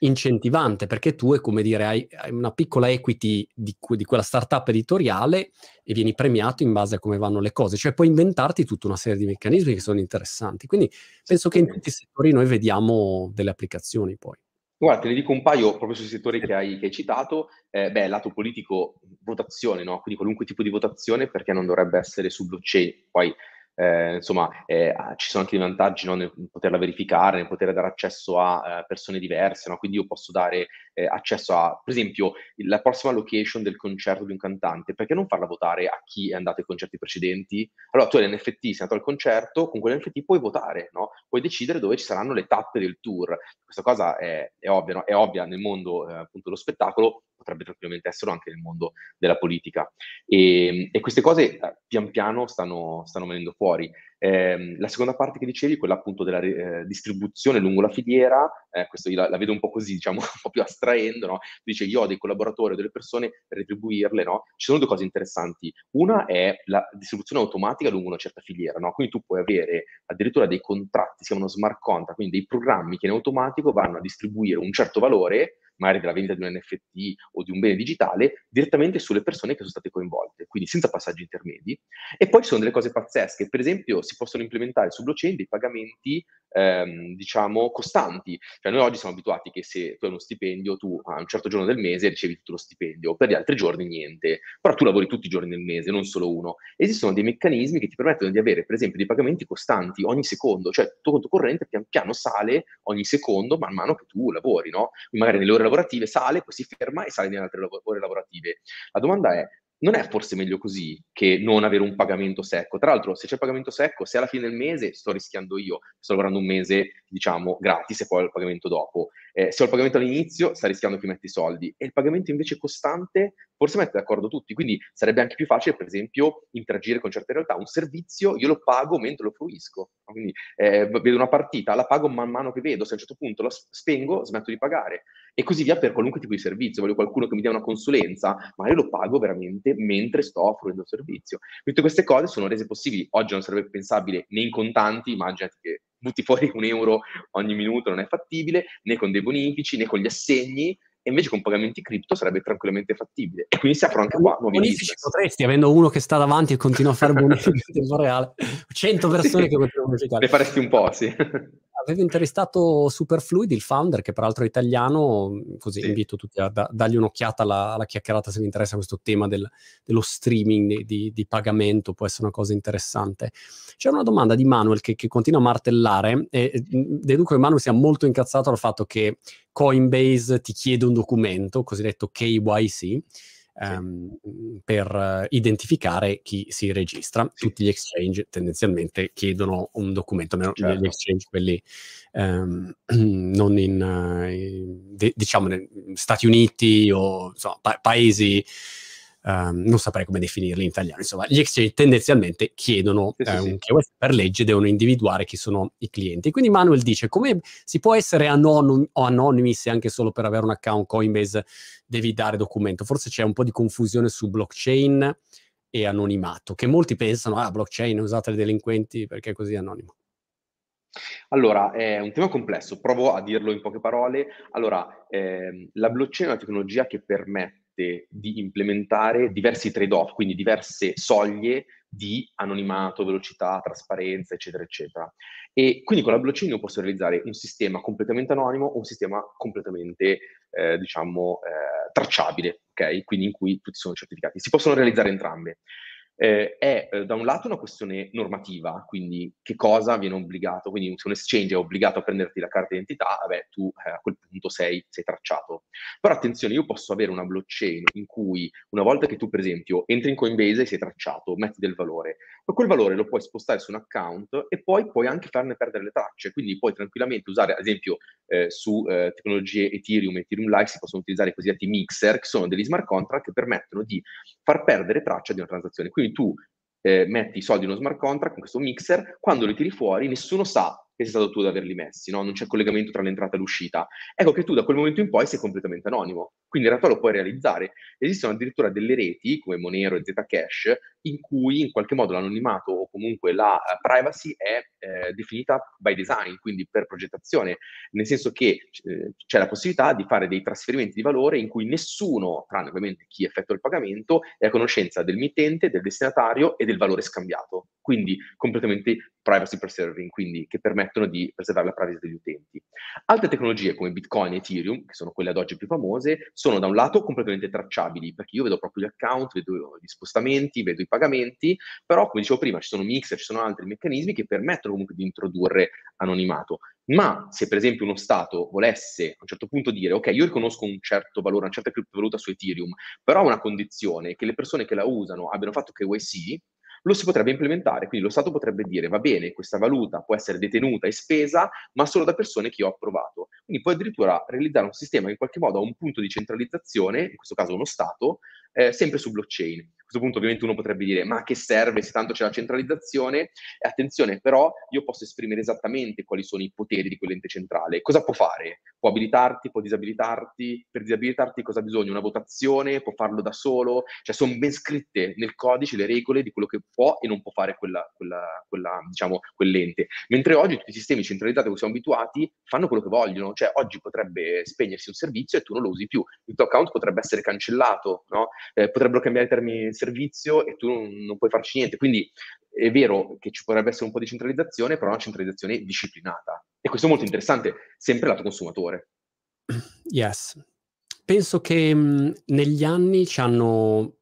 incentivante perché tu è come dire hai, hai una piccola equity di, di, quella startup editoriale e vieni premiato in base a come vanno le cose cioè puoi inventarti tutta una serie di meccanismi che sono interessanti quindi penso che in tutti i settori noi vediamo delle applicazioni poi Guarda, te ne dico un paio proprio sui settori che hai, che hai citato. Eh, beh, lato politico, votazione, no? Quindi qualunque tipo di votazione, perché non dovrebbe essere su blockchain. Poi eh, insomma, eh, ci sono anche dei vantaggi no, nel poterla verificare, nel poter dare accesso a eh, persone diverse, no? quindi io posso dare eh, accesso a, per esempio, la prossima location del concerto di un cantante, perché non farla votare a chi è andato ai concerti precedenti? Allora tu hai l'NFT, sei andato al concerto, con quell'NFT puoi votare, no? puoi decidere dove ci saranno le tappe del tour. Questa cosa è, è ovvia, è ovvia nel mondo eh, appunto dello spettacolo, potrebbe tranquillamente esserlo anche nel mondo della politica. E, e queste cose eh, pian piano stanno, stanno venendo fuori. Eh, la seconda parte che dicevi, quella appunto della eh, distribuzione lungo la filiera, eh, questo io la, la, vedo un po' così, diciamo, un po' più astraendo, no? Dice io ho dei collaboratori, delle persone per retribuirle, no? Ci sono due cose interessanti. Una è la distribuzione automatica lungo una certa filiera, no? Quindi tu puoi avere addirittura dei contratti, si chiamano smart contract, quindi dei programmi che in automatico vanno a distribuire un certo valore magari della vendita di un NFT o di un bene digitale, direttamente sulle persone che sono state coinvolte, quindi senza passaggi intermedi. E poi ci sono delle cose pazzesche, per esempio si possono implementare su blockchain dei pagamenti ehm, diciamo, costanti. Cioè noi oggi siamo abituati che se tu hai uno stipendio, tu a un certo giorno del mese ricevi tutto lo stipendio, per gli altri giorni niente. Però tu lavori tutti i giorni del mese, non solo uno. Esistono dei meccanismi che ti permettono di avere, per esempio, dei pagamenti costanti ogni secondo, cioè il tuo conto corrente pian piano sale ogni secondo man mano che tu lavori, no? Quindi magari nelle ore lavorative sale, poi si ferma e sale nelle altre ore lavorative. La domanda è, non è forse meglio così che non avere un pagamento secco? Tra l'altro, se c'è il pagamento secco, se alla fine del mese sto rischiando io, sto lavorando un mese, diciamo, gratis e poi ho il pagamento dopo. Eh, se ho il pagamento all'inizio, sta rischiando chi mette i soldi. E il pagamento invece costante, forse mette d'accordo tutti. Quindi sarebbe anche più facile, per esempio, interagire con certe realtà. Un servizio io lo pago mentre lo fruisco. Quindi eh, vedo una partita, la pago man mano che vedo. Se a un certo punto la spengo, smetto di pagare. E così via per qualunque tipo di servizio. Voglio qualcuno che mi dia una consulenza, ma io lo pago veramente mentre sto fruendo il servizio. Tutte queste cose sono rese possibili. Oggi non sarebbe pensabile né in contanti, immaginati che butti fuori un euro ogni minuto, non è fattibile, né con dei bonifici, né con gli assegni, e invece con pagamenti cripto sarebbe tranquillamente fattibile. E quindi si aprono anche qua nuovi bonifici business. potresti, avendo uno che sta davanti e continua a fare bonifici in tempo reale, 100 persone sì. che continuano a bonificare. Le faresti un po', sì avevo intervistato Superfluid, il founder, che peraltro è italiano, così sì. invito tutti a da- dargli un'occhiata alla, alla, chiacchierata se vi interessa questo tema del, dello streaming di, di, pagamento, può essere una cosa interessante. C'è una domanda di Manuel che, che continua a martellare e deduco che Manuel sia molto incazzato dal fatto che Coinbase ti chiede un documento, cosiddetto KYC, um, per identificare chi si registra. Sì. Tutti gli exchange tendenzialmente chiedono un documento, almeno certo. gli exchange quelli um, non in, de- diciamo, negli Stati Uniti o insomma, pa- paesi Um, non saprei come definirli in italiano. Insomma, gli exchange tendenzialmente chiedono sì, eh, sì, un KYC per legge, devono individuare chi sono i clienti. Quindi Manuel dice come si può essere anonim- o anonimi se anche solo per avere un account Coinbase devi dare documento. Forse c'è un po' di confusione su blockchain e anonimato, che molti pensano, ah, blockchain usate dai delinquenti perché è così anonimo. Allora, è un tema complesso, provo a dirlo in poche parole. Allora, ehm, la blockchain è una tecnologia che permette permette di implementare diversi trade-off, quindi diverse soglie di anonimato, velocità, trasparenza, eccetera, eccetera. E quindi con la blockchain io posso realizzare un sistema completamente anonimo o un sistema completamente, eh, diciamo, eh, tracciabile, ok? Quindi in cui tutti sono certificati. Si possono realizzare entrambe eh, è eh, da un lato una questione normativa, quindi che cosa viene obbligato, quindi se un exchange è obbligato a prenderti la carta d'identità, vabbè, tu eh, a quel punto sei, sei, tracciato. Però attenzione, io posso avere una blockchain in cui una volta che tu per esempio entri in Coinbase e sei tracciato, metti del valore, ma quel valore lo puoi spostare su un account e poi puoi anche farne perdere le tracce, quindi puoi tranquillamente usare, ad esempio, eh, su eh, tecnologie Ethereum e Ethereum-like si possono utilizzare i cosiddetti mixer, che sono degli smart contract che permettono di far perdere traccia di una transazione. Quindi tu eh, metti i soldi in uno smart contract con questo mixer, quando li tiri fuori nessuno sa che sei stato tu ad averli messi, no? non c'è collegamento tra l'entrata e l'uscita. Ecco che tu da quel momento in poi sei completamente anonimo, quindi in realtà lo puoi realizzare. Esistono addirittura delle reti come Monero e Zcash in cui in qualche modo l'anonimato o comunque la uh, privacy è eh, definita by design, quindi per progettazione, nel senso che eh, c'è la possibilità di fare dei trasferimenti di valore in cui nessuno, tranne ovviamente chi effettua il pagamento, è a conoscenza del mittente, del destinatario e del valore scambiato. Quindi completamente privacy preserving, quindi che permettono di preservare la privacy degli utenti. Altre tecnologie come Bitcoin e Ethereum, che sono quelle ad oggi più famose, sono da un lato completamente tracciabili, perché io vedo proprio gli account, vedo gli spostamenti, vedo i pagamenti, però come dicevo prima ci sono mixer, ci sono altri meccanismi che permettono comunque di introdurre anonimato. Ma se per esempio uno Stato volesse a un certo punto dire ok, io riconosco un certo valore, una certa criptovaluta su Ethereum, però a una condizione che le persone che la usano abbiano fatto KYC, lo si potrebbe implementare. Quindi lo Stato potrebbe dire, va bene, questa valuta può essere detenuta e spesa, ma solo da persone che ho approvato. Quindi puoi addirittura realizzare un sistema che in qualche modo ha un punto di centralizzazione, in questo caso uno Stato, eh, sempre su blockchain. A questo punto ovviamente uno potrebbe dire ma che serve se tanto c'è la centralizzazione? Attenzione però io posso esprimere esattamente quali sono i poteri di quell'ente centrale. Cosa può fare? Può abilitarti, può disabilitarti? Per disabilitarti cosa ha bisogno? Una votazione? Può farlo da solo? Cioè sono ben scritte nel codice le regole di quello che può e non può fare quella, quella, quella, diciamo, quell'ente. Mentre oggi tutti i sistemi centralizzati a cui siamo abituati fanno quello che vogliono. Cioè oggi potrebbe spegnersi un servizio e tu non lo usi più. Il tuo account potrebbe essere cancellato, no? Eh, potrebbero cambiare i termini di servizio e tu non, non, puoi farci niente. Quindi è vero che ci potrebbe essere un po' di centralizzazione, però una centralizzazione disciplinata. E questo è molto interessante, sempre lato consumatore. Yes. Penso che mh, negli anni ci hanno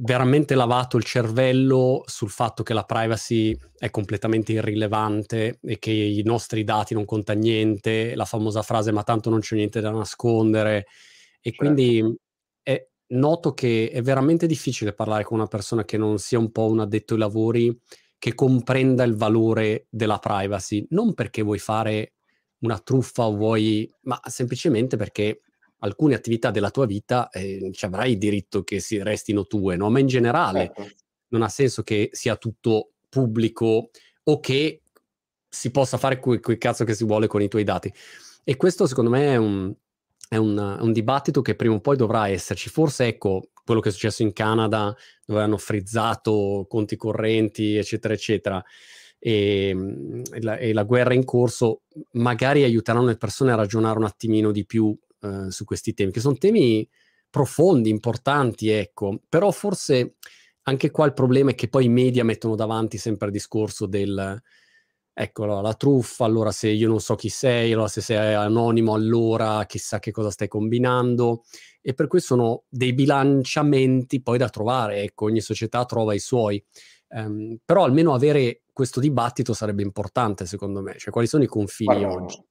veramente lavato il cervello sul fatto che la privacy è completamente irrilevante e che i nostri dati non conta niente, la famosa frase ma tanto non c'è niente da nascondere e certo. quindi noto che è veramente difficile parlare con una persona che non sia un po' un addetto ai lavori, che comprenda il valore della privacy, non perché vuoi fare una truffa o vuoi, ma semplicemente perché alcune attività della tua vita eh, ci avrai il diritto che si restino tue, no? Ma in generale certo. non ha senso che sia tutto pubblico o che si possa fare quel, quel cazzo che si vuole con i tuoi dati. E questo secondo me è un, è un, un, dibattito che prima o poi dovrà esserci. Forse, ecco, quello che è successo in Canada, dove hanno frizzato conti correnti, eccetera, eccetera, e, e, la, e la, guerra in corso, magari aiuteranno le persone a ragionare un attimino di più eh, su questi temi, che sono temi profondi, importanti, ecco. Però forse anche qua il problema è che poi i media mettono davanti sempre il discorso del ecco la truffa, allora se io non so chi sei, allora se sei anonimo, allora chissà che cosa stai combinando. E per cui sono dei bilanciamenti poi da trovare, ecco, ogni società trova i suoi. Um, però almeno avere questo dibattito sarebbe importante, secondo me. Cioè, quali sono i confini Guarda, oggi?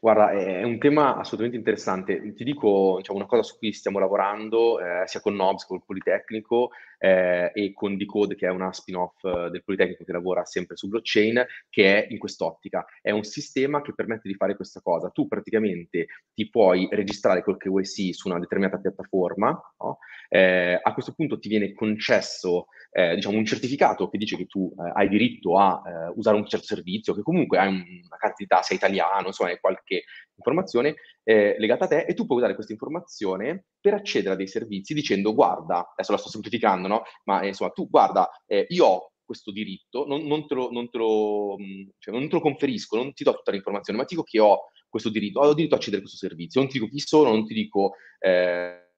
Guarda, è un tema assolutamente interessante. Ti dico, diciamo, una cosa su cui stiamo lavorando, eh, sia con Nobs, col Politecnico, eh, e con Decode, che è una spin-off eh, del Politecnico che lavora sempre su blockchain, che è in quest'ottica. È un sistema che permette di fare questa cosa. Tu praticamente ti puoi registrare vuoi sì su una determinata piattaforma, no? eh, a questo punto ti viene concesso eh, diciamo, un certificato che dice che tu eh, hai diritto a eh, usare un certo servizio, che comunque hai un, una cantità, sei italiano, insomma, hai qualche informazione legata a te e tu puoi usare questa informazione per accedere a dei servizi dicendo guarda, adesso la sto semplificando, no? Ma eh, insomma, tu guarda, eh, io ho questo diritto, non, non, te lo, non, te lo, cioè, non, te lo, conferisco, non ti do tutta l'informazione, ma ti dico che ho questo diritto, ho diritto a accedere a questo servizio, non ti dico chi sono, non ti dico eh,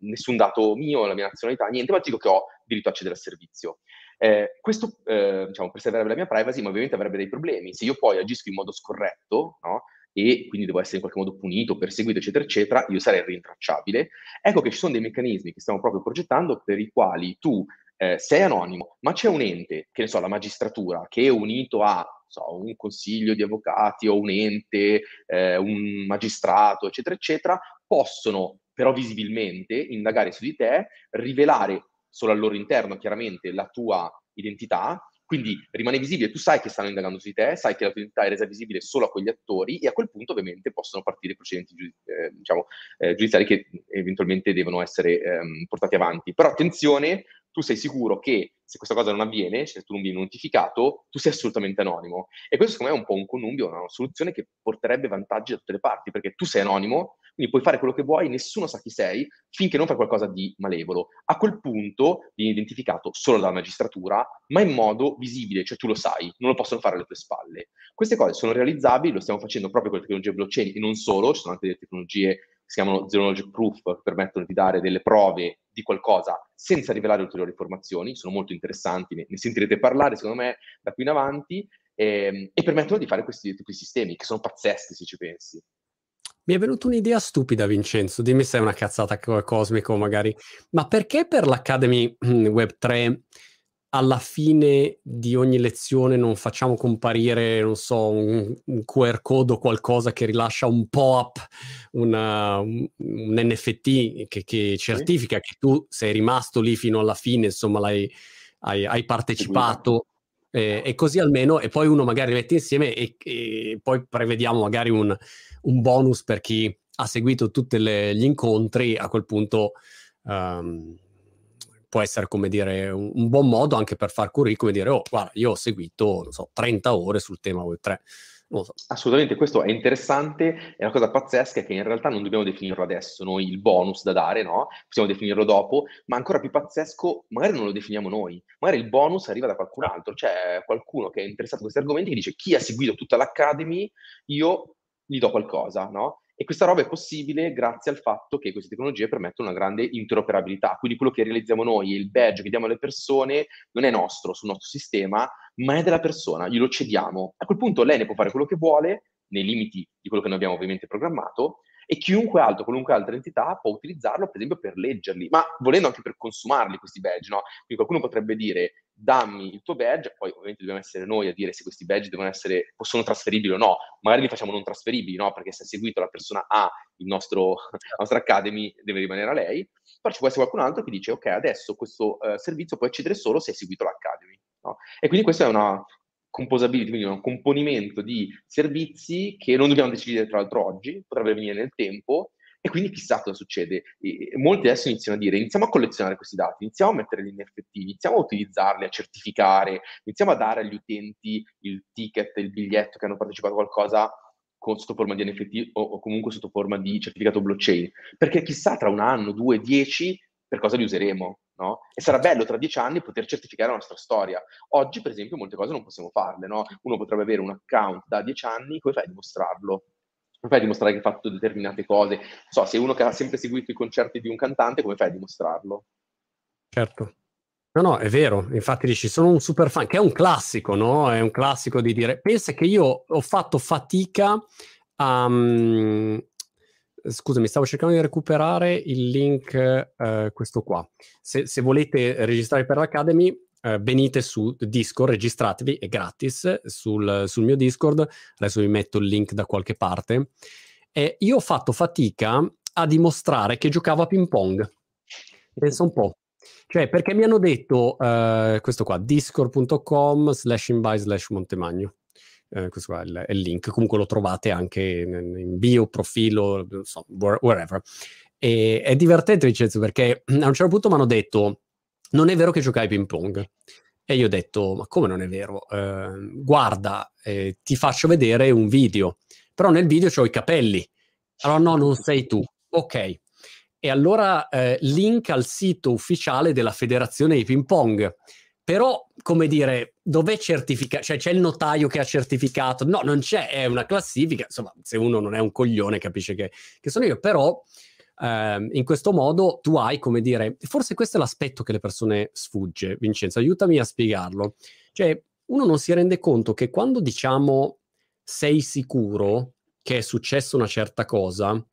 nessun dato mio, la mia nazionalità, niente, ma ti dico che ho diritto a accedere al servizio. Eh, questo, eh, diciamo, preserverebbe la mia privacy, ma ovviamente avrebbe dei problemi. Se io poi agisco in modo scorretto, no? E quindi devo essere in qualche modo punito, perseguito, eccetera, eccetera, io sarei rintracciabile. Ecco che ci sono dei meccanismi che stiamo proprio progettando per i quali tu eh, sei anonimo, ma c'è un ente, che ne so, la magistratura, che è unito a so, un consiglio di avvocati o un ente, eh, un magistrato, eccetera, eccetera, possono però visibilmente indagare su di te, rivelare solo al loro interno chiaramente la tua identità, quindi rimane visibile, tu sai che stanno indagando su di te, sai che la tua identità è resa visibile solo a quegli attori e a quel punto ovviamente possono partire procedimenti eh, diciamo, eh, giudiziari che eventualmente devono essere ehm, portati avanti. Però attenzione, tu sei sicuro che se questa cosa non avviene, se tu non vieni notificato, tu sei assolutamente anonimo. E questo secondo me è un po' un connubio, una soluzione che porterebbe vantaggi da tutte le parti, perché tu sei anonimo, quindi puoi fare quello che vuoi, nessuno sa chi sei, finché non fai qualcosa di malevolo. A quel punto vieni identificato solo dalla magistratura, ma in modo visibile, cioè tu lo sai, non lo possono fare alle tue spalle. Queste cose sono realizzabili, lo stiamo facendo proprio con le tecnologie blockchain e non solo, ci sono anche delle tecnologie si chiamano Zero Knowledge Proof, che permettono di dare delle prove di qualcosa senza rivelare ulteriori informazioni, sono molto interessanti, ne, ne sentirete parlare secondo me da qui in avanti, ehm, e permettono di fare questi di sistemi che sono pazzeschi se ci pensi. Mi è venuta un'idea stupida, Vincenzo. Dimmi se è una cazzata cosmica o magari. Ma perché per l'Academy Web 3 alla fine di ogni lezione non facciamo comparire, non so, un, un QR code o qualcosa che rilascia un pop-up, una, un, un, NFT che, che certifica sì. che tu sei rimasto lì fino alla fine, insomma, hai, hai partecipato. Eh, e così almeno, e poi uno magari mette insieme e, e poi prevediamo magari un, un bonus per chi ha seguito tutti gli incontri, a quel punto um, può essere come dire un, un, buon modo anche per far curriculum e dire oh guarda io ho seguito non so 30 ore sul tema Web3 So. Assolutamente, questo è interessante, è una cosa pazzesca che in realtà non dobbiamo definirlo adesso, noi il bonus da dare, no? Possiamo definirlo dopo, ma ancora più pazzesco, magari non lo definiamo noi, magari il bonus arriva da qualcun altro, c'è qualcuno che è interessato a questi argomenti che dice chi ha seguito tutta l'Academy, io gli do qualcosa, no? E questa roba è possibile grazie al fatto che queste tecnologie permettono una grande interoperabilità. Quindi quello che realizziamo noi, il badge che diamo alle persone, non è nostro sul nostro sistema, ma è della persona, glielo cediamo. A quel punto lei ne può fare quello che vuole, nei limiti di quello che noi abbiamo ovviamente programmato, e chiunque altro, qualunque altra entità può utilizzarlo, per esempio, per leggerli, ma volendo anche per consumarli questi badge, no? Quindi qualcuno potrebbe dire, dammi il tuo badge, poi ovviamente dobbiamo essere noi a dire se questi badge devono essere, sono trasferibili o no, magari li facciamo non trasferibili, no? Perché se ha seguito la persona A, il nostro, la nostra Academy deve rimanere a lei, però ci può essere qualcun altro che dice ok, adesso questo uh, servizio puoi accedere solo se hai seguito l'Academy. No? E quindi questa è una composability, quindi un componimento di servizi che non dobbiamo decidere tra l'altro oggi, potrebbe venire nel tempo, e quindi chissà cosa succede. E molti adesso iniziano a dire, iniziamo a collezionare questi dati, iniziamo a metterli in NFT, iniziamo a utilizzarli, a certificare, iniziamo a dare agli utenti il ticket, il biglietto che hanno partecipato a qualcosa con, sotto forma di NFT o, o, comunque sotto forma di certificato blockchain. Perché chissà tra un anno, due, dieci, per cosa li useremo. No? E sarà bello tra dieci anni poter certificare la nostra storia. Oggi, per esempio, molte cose non possiamo farle. No? Uno potrebbe avere un account da dieci anni, come fai a dimostrarlo? Come fai a dimostrare che hai fatto determinate cose? So, se uno che ha sempre seguito i concerti di un cantante, come fai a dimostrarlo? Certo. No, no, è vero. Infatti dici, sono un super fan, che è un classico, no? È un classico di dire, pensa che io ho fatto fatica a... Um, scusami, stavo cercando di recuperare il link, uh, questo qua. Se, se volete registrare per l'Academy, eh, venite su Discord, registratevi, è gratis sul, sul, mio Discord, adesso vi metto il link da qualche parte. E io ho fatto fatica a dimostrare che giocavo a ping pong. Pensa un po'. Cioè, perché mi hanno detto, uh, questo qua, discord.com slash invite slash montemagno. Uh, questo qua è il, è il, link, comunque lo trovate anche in, in bio, profilo, so, wherever. E, è divertente, Vincenzo, perché a un certo punto mi hanno detto, non è vero che giocai ping pong. E io ho detto, ma come non è vero? Eh, guarda, eh, ti faccio vedere un video, però nel video ho i capelli. Allora no, non sei tu. Ok. E allora eh, link al sito ufficiale della federazione di ping pong. Però, come dire, dov'è certificato? Cioè, c'è il notaio che ha certificato? No, non c'è, è una classifica. Insomma, se uno non è un coglione capisce che, che sono io. Però eh, in questo modo tu hai, come dire, forse questo è l'aspetto che le persone sfugge, Vincenzo, aiutami a spiegarlo. Cioè, uno non si rende conto che quando diciamo sei sicuro che è successa una certa cosa,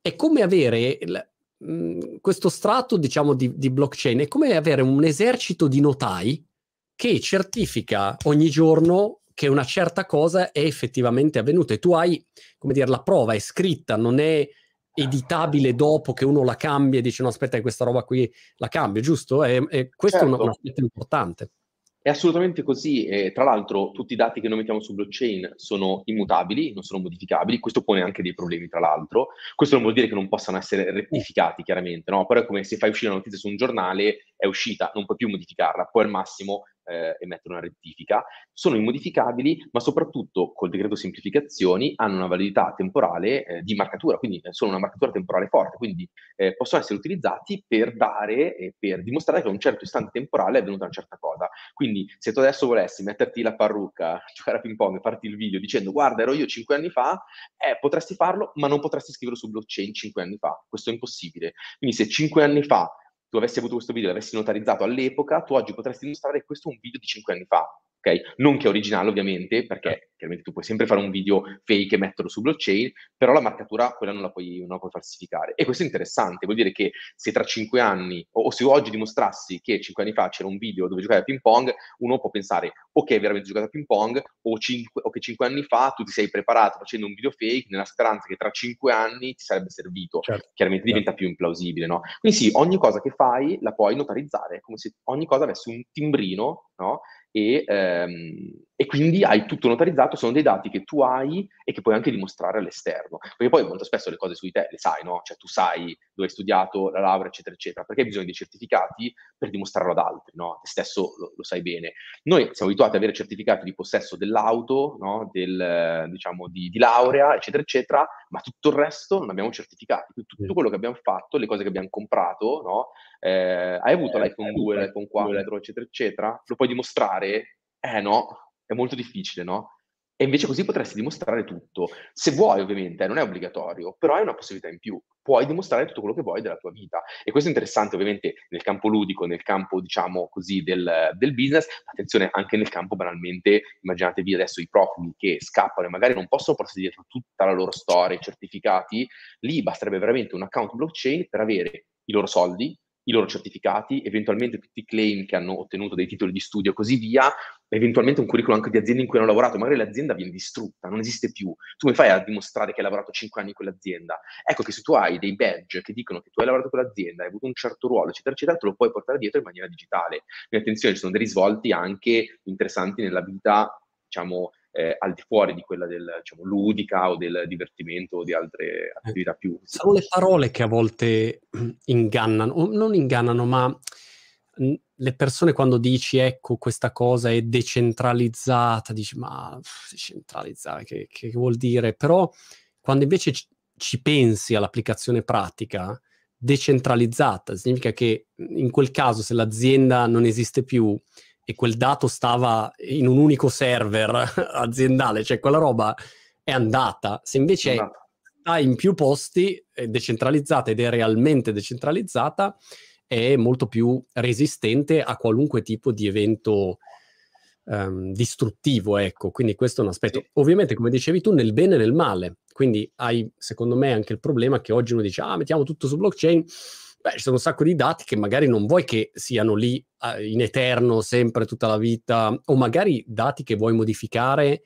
è come avere il, mh, mm, questo strato, diciamo, di, di blockchain, è come avere un esercito di notai che certifica ogni giorno che una certa cosa è effettivamente avvenuta e tu hai, come dire, la prova è scritta, non è editabile dopo che uno la cambia e dice no aspetta questa roba qui la cambio, giusto? E, e questo certo. è un, un aspetto importante. È assolutamente così. E, tra l'altro, tutti i dati che noi mettiamo su blockchain sono immutabili, non sono modificabili. Questo pone anche dei problemi, tra l'altro. Questo non vuol dire che non possano essere rettificati, chiaramente, no? Però è come se fai uscire una notizia su un giornale, è uscita, non puoi più modificarla. Poi al massimo eh, emettere una rettifica, sono immodificabili, ma soprattutto col decreto semplificazioni hanno una validità temporale eh, di marcatura, quindi eh, sono una marcatura temporale forte, quindi eh, possono essere utilizzati per dare e per dimostrare che a un certo istante temporale è avvenuta una certa cosa. Quindi se tu adesso volessi metterti la parrucca, giocare a ping pong e farti il video dicendo guarda ero io cinque anni fa, eh, potresti farlo, ma non potresti scriverlo su blockchain cinque anni fa. Questo è impossibile. Quindi se cinque anni fa tu avessi avuto questo video e l'avessi notarizzato all'epoca, tu oggi potresti dimostrare che questo un video di 5 anni fa ok? Non che è originale ovviamente, perché certo. chiaramente tu puoi sempre fare un video fake e metterlo su blockchain, però la marcatura quella non la puoi, non la puoi falsificare. E questo è interessante, vuol dire che se tra cinque anni, o, o se oggi dimostrassi che cinque anni fa c'era un video dove giocavi a ping pong, uno può pensare, ok, hai veramente giocato a ping pong, o, cinque, o che cinque anni fa tu ti sei preparato facendo un video fake nella speranza che tra cinque anni ti sarebbe servito. Certo. Chiaramente certo. diventa più implausibile, no? Quindi sì, ogni cosa che fai la puoi notarizzare, come se ogni cosa avesse un timbrino, no? E, ehm, e, quindi hai tutto notarizzato, sono dei dati che tu hai e che puoi anche dimostrare all'esterno. Perché poi molto spesso le cose su di te le sai, no? Cioè tu sai dove hai studiato, la laurea, eccetera, eccetera. Perché hai bisogno dei certificati per dimostrarlo ad altri, no? Te stesso lo, lo sai bene. Noi siamo abituati ad avere certificati di possesso dell'auto, no? Del, diciamo, di, di, laurea, eccetera, eccetera, ma tutto il resto non abbiamo certificati. Quindi tutto quello che abbiamo fatto, le cose che abbiamo comprato, no? Eh, hai avuto eh, l'iPhone 2, l'iPhone 4, eccetera, eccetera, lo puoi dimostrare? Eh no, è molto difficile, no? E invece così potresti dimostrare tutto. Se vuoi, ovviamente, non è obbligatorio, però hai una possibilità in più. Puoi dimostrare tutto quello che vuoi della tua vita. E questo è interessante, ovviamente, nel campo ludico, nel campo, diciamo così, del, del business. Attenzione, anche nel campo, banalmente, immaginatevi adesso i profili che scappano e magari non possono portarsi dietro tutta la loro storia, i certificati. Lì basterebbe veramente un account blockchain per avere i loro soldi, i loro certificati, eventualmente tutti i claim che hanno ottenuto dei titoli di studio e così via, eventualmente un curriculum anche di aziende in cui hanno lavorato, magari l'azienda viene distrutta, non esiste più. Tu come fai a dimostrare che hai lavorato 5 anni in quell'azienda? Ecco che se tu hai dei badge che dicono che tu hai lavorato con l'azienda, hai avuto un certo ruolo, eccetera, eccetera, te lo puoi portare dietro in maniera digitale. Quindi attenzione, ci sono dei risvolti anche interessanti nella vita, diciamo, eh, al di fuori di quella del, diciamo, ludica o del divertimento o di altre eh, attività più... Sono le parole che a volte ingannano, o non ingannano, ma le persone quando dici ecco questa cosa è decentralizzata, dici ma decentralizzare che, che vuol dire? Però quando invece ci, ci pensi all'applicazione pratica, decentralizzata significa che in quel caso se l'azienda non esiste più e quel dato stava in un unico server aziendale, cioè quella roba è andata. Se invece sta in più posti, è decentralizzata ed è realmente decentralizzata, è molto più resistente a qualunque tipo di evento um, distruttivo, ecco. Quindi questo è un aspetto. Sì. Ovviamente, come dicevi tu, nel bene e nel male. Quindi hai, secondo me, anche il problema che oggi uno dice, ah, mettiamo tutto su blockchain, beh, ci sono un sacco di dati che magari non vuoi che siano lì uh, in eterno, sempre, tutta la vita, o magari dati che vuoi modificare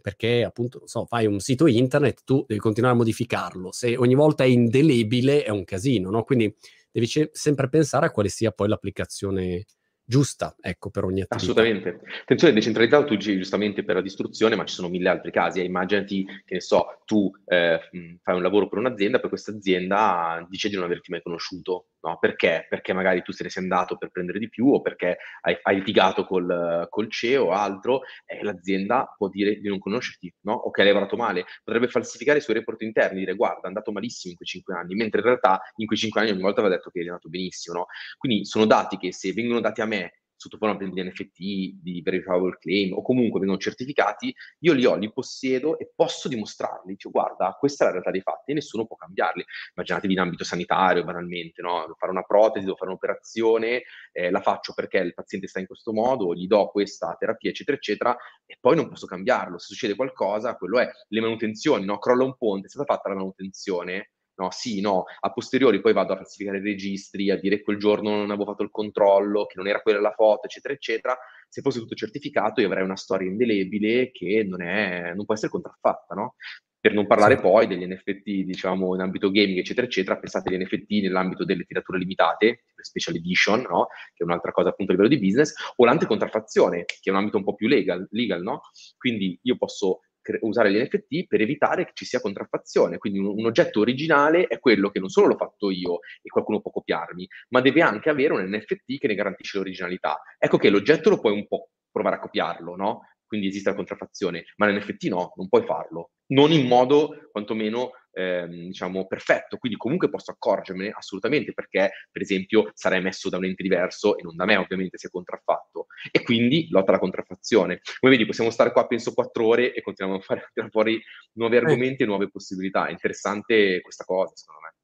perché appunto, non so, fai un sito internet, tu devi continuare a modificarlo. Se ogni volta è indelebile è un casino, no? Quindi devi c- sempre pensare a quale sia poi l'applicazione giusta, ecco, per ogni attività. Assolutamente. Attenzione, decentralizzato tu dici giustamente per la distruzione, ma ci sono mille altri casi. Eh, immaginati che ne so, tu eh, fai un lavoro per un'azienda, poi questa azienda dice di non averti mai conosciuto. No? Perché? Perché magari tu se ne sei andato per prendere di più o perché hai, hai litigato col, col CEO o altro, e l'azienda può dire di non conoscerti, no? O che hai lavorato male. Potrebbe falsificare i suoi report interni, dire guarda, è andato malissimo in quei cinque anni, mentre in realtà in quei cinque anni ogni volta aveva detto che è andato benissimo, no? Quindi sono dati che se vengono dati a me sotto forma di NFT, di verifiable claim o comunque vengono certificati, io li ho, li possiedo e posso dimostrarli. Cioè, guarda, questa è la realtà dei fatti e nessuno può cambiarli. Immaginatevi in ambito sanitario, banalmente, no? Devo fare una protesi, devo fare un'operazione, eh, la faccio perché il paziente sta in questo modo, gli do questa terapia, eccetera, eccetera, e poi non posso cambiarlo. Se succede qualcosa, quello è le manutenzioni, no? Crolla un ponte, è stata fatta la manutenzione, no, sì, no, a posteriori poi vado a falsificare i registri, a dire che quel giorno non avevo fatto il controllo, che non era quella la foto, eccetera, eccetera. Se fosse tutto certificato io avrei una storia indelebile che non, è, non può essere contraffatta, no? Per non parlare sì. poi degli NFT, diciamo, in ambito gaming, eccetera, eccetera. Pensate agli NFT nell'ambito delle tirature limitate, special edition, no? Che è un'altra cosa appunto a livello di business, o l'anticontraffazione, che è un ambito un po' più legal, legal no? Quindi io posso usare gli NFT per evitare che ci sia contraffazione. Quindi un, un, oggetto originale è quello che non solo l'ho fatto io e qualcuno può copiarmi, ma deve anche avere un NFT che ne garantisce l'originalità. Ecco che l'oggetto lo puoi un po' provare a copiarlo, no? Quindi esiste la contraffazione, ma l'NFT no, non puoi farlo. Non in modo quantomeno ehm, diciamo, perfetto, quindi comunque posso accorgermene assolutamente perché, per esempio, sarà emesso da un ente diverso e non da me, ovviamente, se è contraffatto. E quindi lotta alla contraffazione. Come vedi, possiamo stare qua, penso, quattro ore e continuiamo a fare tirare fuori nuovi argomenti e nuove possibilità. È interessante questa cosa, secondo me.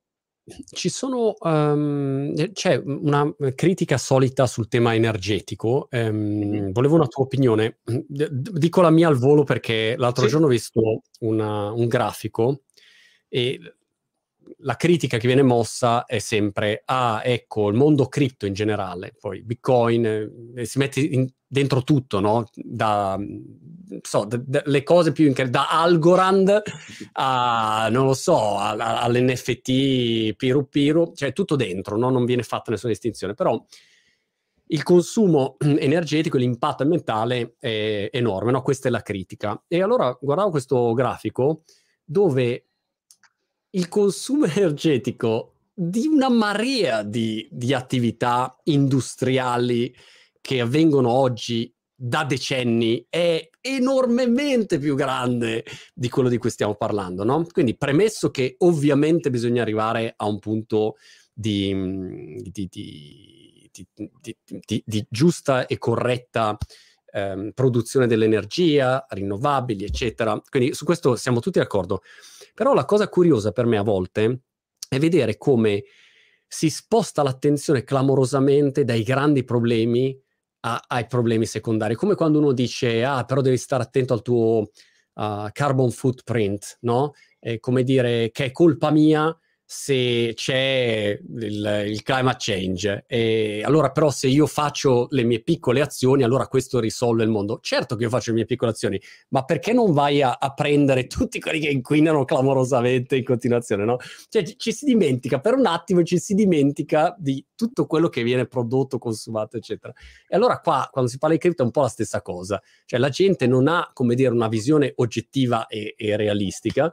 Ci sono, um, c'è una critica solita sul tema energetico. Um, volevo una tua opinione. D- dico la mia al volo perché l'altro sì. giorno ho visto una, un grafico e la critica che viene mossa è sempre, ah, ecco, il mondo cripto in generale, poi Bitcoin, eh, si mette in, dentro tutto, no? Da, so, da, da, le cose più incredibili, da Algorand a, non lo so, a, a, all'NFT Piru Piru, cioè tutto dentro, no? Non viene fatta nessuna distinzione, però il consumo energetico, l'impatto ambientale è enorme, no? Questa è la critica. E allora guardavo questo grafico dove il consumo energetico di una marea di, di attività industriali che avvengono oggi da decenni è enormemente più grande di quello di cui stiamo parlando, no? Quindi premesso che ovviamente bisogna arrivare a un punto di, di, di, di giusta e corretta ehm, produzione dell'energia, rinnovabili, eccetera. Quindi su questo siamo tutti d'accordo. Però la cosa curiosa per me a volte è vedere come si sposta l'attenzione clamorosamente dai grandi problemi a, ai problemi secondari. Come quando uno dice, ah, però devi stare attento al tuo uh, carbon footprint, no? È come dire che è colpa mia se c'è il, il, climate change. E allora, però, se io faccio le mie piccole azioni, allora questo risolve il mondo. Certo che io faccio le mie piccole azioni, ma perché non vai a, a prendere tutti quelli che inquinano clamorosamente in continuazione? No? Cioè, ci, ci, si dimentica per un attimo, ci si dimentica di tutto quello che viene prodotto, consumato, eccetera. E allora, qua, quando si parla di cripto, è un po' la stessa cosa. Cioè, la gente non ha, come dire, una visione oggettiva e, e realistica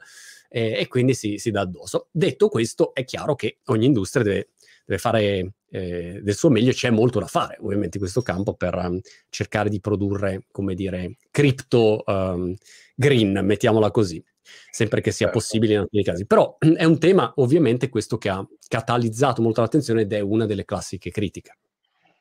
eh, e quindi si, si, dà addosso. Detto questo, è chiaro che ogni industria deve, deve fare eh, del suo meglio, c'è molto da fare ovviamente in questo campo per um, cercare di produrre, come dire, cripto um, green, mettiamola così sempre che sia certo. possibile in alcuni casi. Però è un tema ovviamente questo che ha catalizzato molto l'attenzione ed è una delle classiche critiche.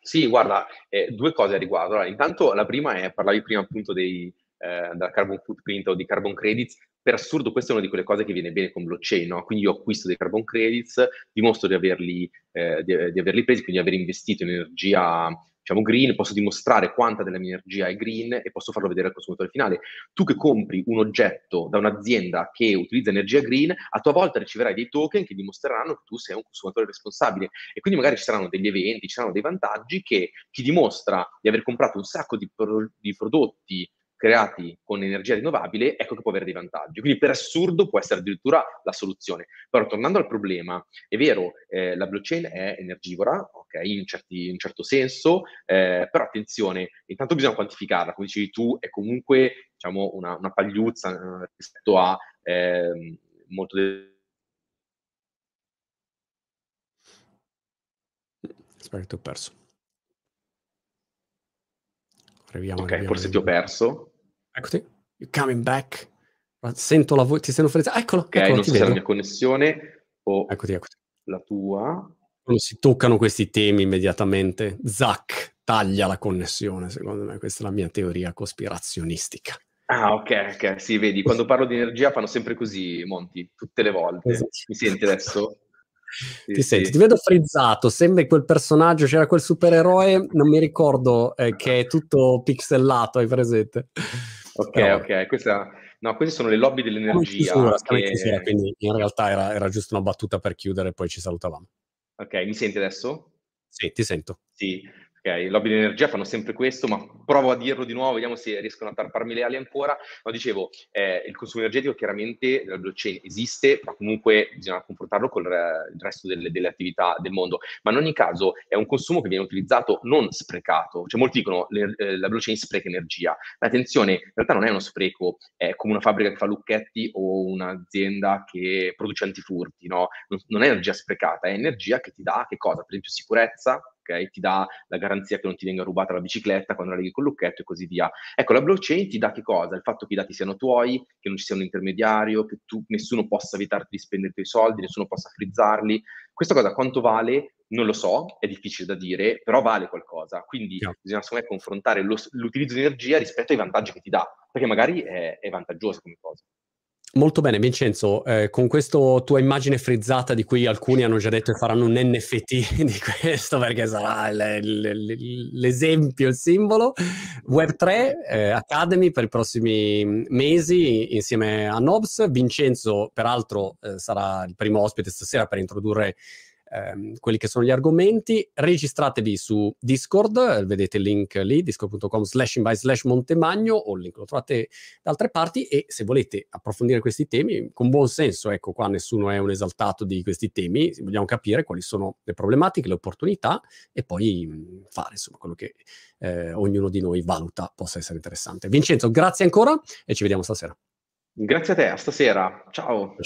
Sì, guarda, eh, due cose a riguardo. Allora, intanto la prima è, parlavi prima appunto dei, eh, della carbon footprint o di carbon credits, per assurdo questa è una di quelle cose che viene bene con blockchain, no? quindi io acquisto dei carbon credits, dimostro di averli, eh, di, di averli presi, quindi aver investito in energia diciamo green, posso dimostrare quanta della mia energia è green e posso farlo vedere al consumatore finale. Tu che compri un oggetto da un'azienda che utilizza energia green, a tua volta riceverai dei token che dimostreranno che tu sei un consumatore responsabile e quindi magari ci saranno degli eventi, ci saranno dei vantaggi che chi dimostra di aver comprato un sacco di, pro- di prodotti creati con energia rinnovabile, ecco che può avere dei vantaggi. Quindi per assurdo può essere addirittura la soluzione. Però tornando al problema, è vero, eh, la blockchain è energivora, ok, in, certi, in un certo senso, eh, però attenzione, intanto bisogna quantificarla, come dicevi tu, è comunque diciamo, una, una pagliuzza eh, rispetto a ehm, molto del Aspetta, ti ho perso. Arriviamo, ok, arriviamo, forse arriviamo. ti ho perso. Eccoti, you're coming back. Sento la voce, ti sento frenzato. Eccolo, ok, eccolo, non so se è la mia connessione o eccoti, eccoti. la tua. Non si toccano questi temi immediatamente. Zac taglia la connessione, secondo me. Questa è la mia teoria cospirazionistica. Ah, ok, ok. Sì, vedi, quando parlo di energia fanno sempre così, Monti, tutte le volte. Esatto. Mi senti adesso? Sì, ti senti, ti vedo frizzato, sembri quel personaggio, c'era quel supereroe, non mi ricordo, eh, che è tutto pixelato, hai presente? Ok, Però... ok, questa... No, queste sono le lobby dell'energia. Chiusura, che... chiusura, quindi in realtà era, era giusto una battuta per chiudere e poi ci salutavamo. Ok, mi senti adesso? Sì, ti sento. Sì, ok, lobby di energia fanno sempre questo, ma provo a dirlo di nuovo, vediamo se riescono a tarparmi le ali ancora. No, dicevo, eh, il consumo energetico chiaramente della blockchain esiste, ma comunque bisogna confrontarlo con il resto delle, delle, attività del mondo. Ma in ogni caso è un consumo che viene utilizzato non sprecato. Cioè molti dicono le, eh, la blockchain spreca energia. Ma attenzione, in realtà non è uno spreco, è come una fabbrica che fa lucchetti o un'azienda che produce antifurti, no? Non, non è energia sprecata, è energia che ti dà che cosa? Per esempio sicurezza, ok? Ti dà la garanzia che non ti venga rubata la bicicletta quando la leghi col lucchetto e così via. Ecco, la blockchain ti dà che cosa? Il fatto che i dati siano tuoi, che non ci sia un intermediario, che tu, nessuno possa evitarti di spendere i tuoi soldi, nessuno possa frizzarli. Questa cosa quanto vale? Non lo so, è difficile da dire, però vale qualcosa. Quindi yeah. bisogna secondo me confrontare lo, l'utilizzo di energia rispetto ai vantaggi che ti dà, perché magari è, è vantaggiosa come cosa. Molto bene, Vincenzo. Eh, con questa tua immagine frizzata, di cui alcuni hanno già detto che faranno un NFT di questo, perché sarà l- l- l'esempio, il simbolo, Web3 eh, Academy per i prossimi mesi insieme a Nobs. Vincenzo, peraltro, eh, sarà il primo ospite stasera per introdurre ehm, quelli che sono gli argomenti. Registratevi su Discord, vedete il link lì, discord.com slash invite slash montemagno, o il link lo trovate da altre parti e se volete approfondire questi temi, con buon senso, ecco qua nessuno è un esaltato di questi temi, vogliamo capire quali sono le problematiche, le opportunità e poi mh, fare insomma quello che eh, ognuno di noi valuta possa essere interessante. Vincenzo, grazie ancora e ci vediamo stasera. Grazie a te, a stasera. Ciao. Ciao.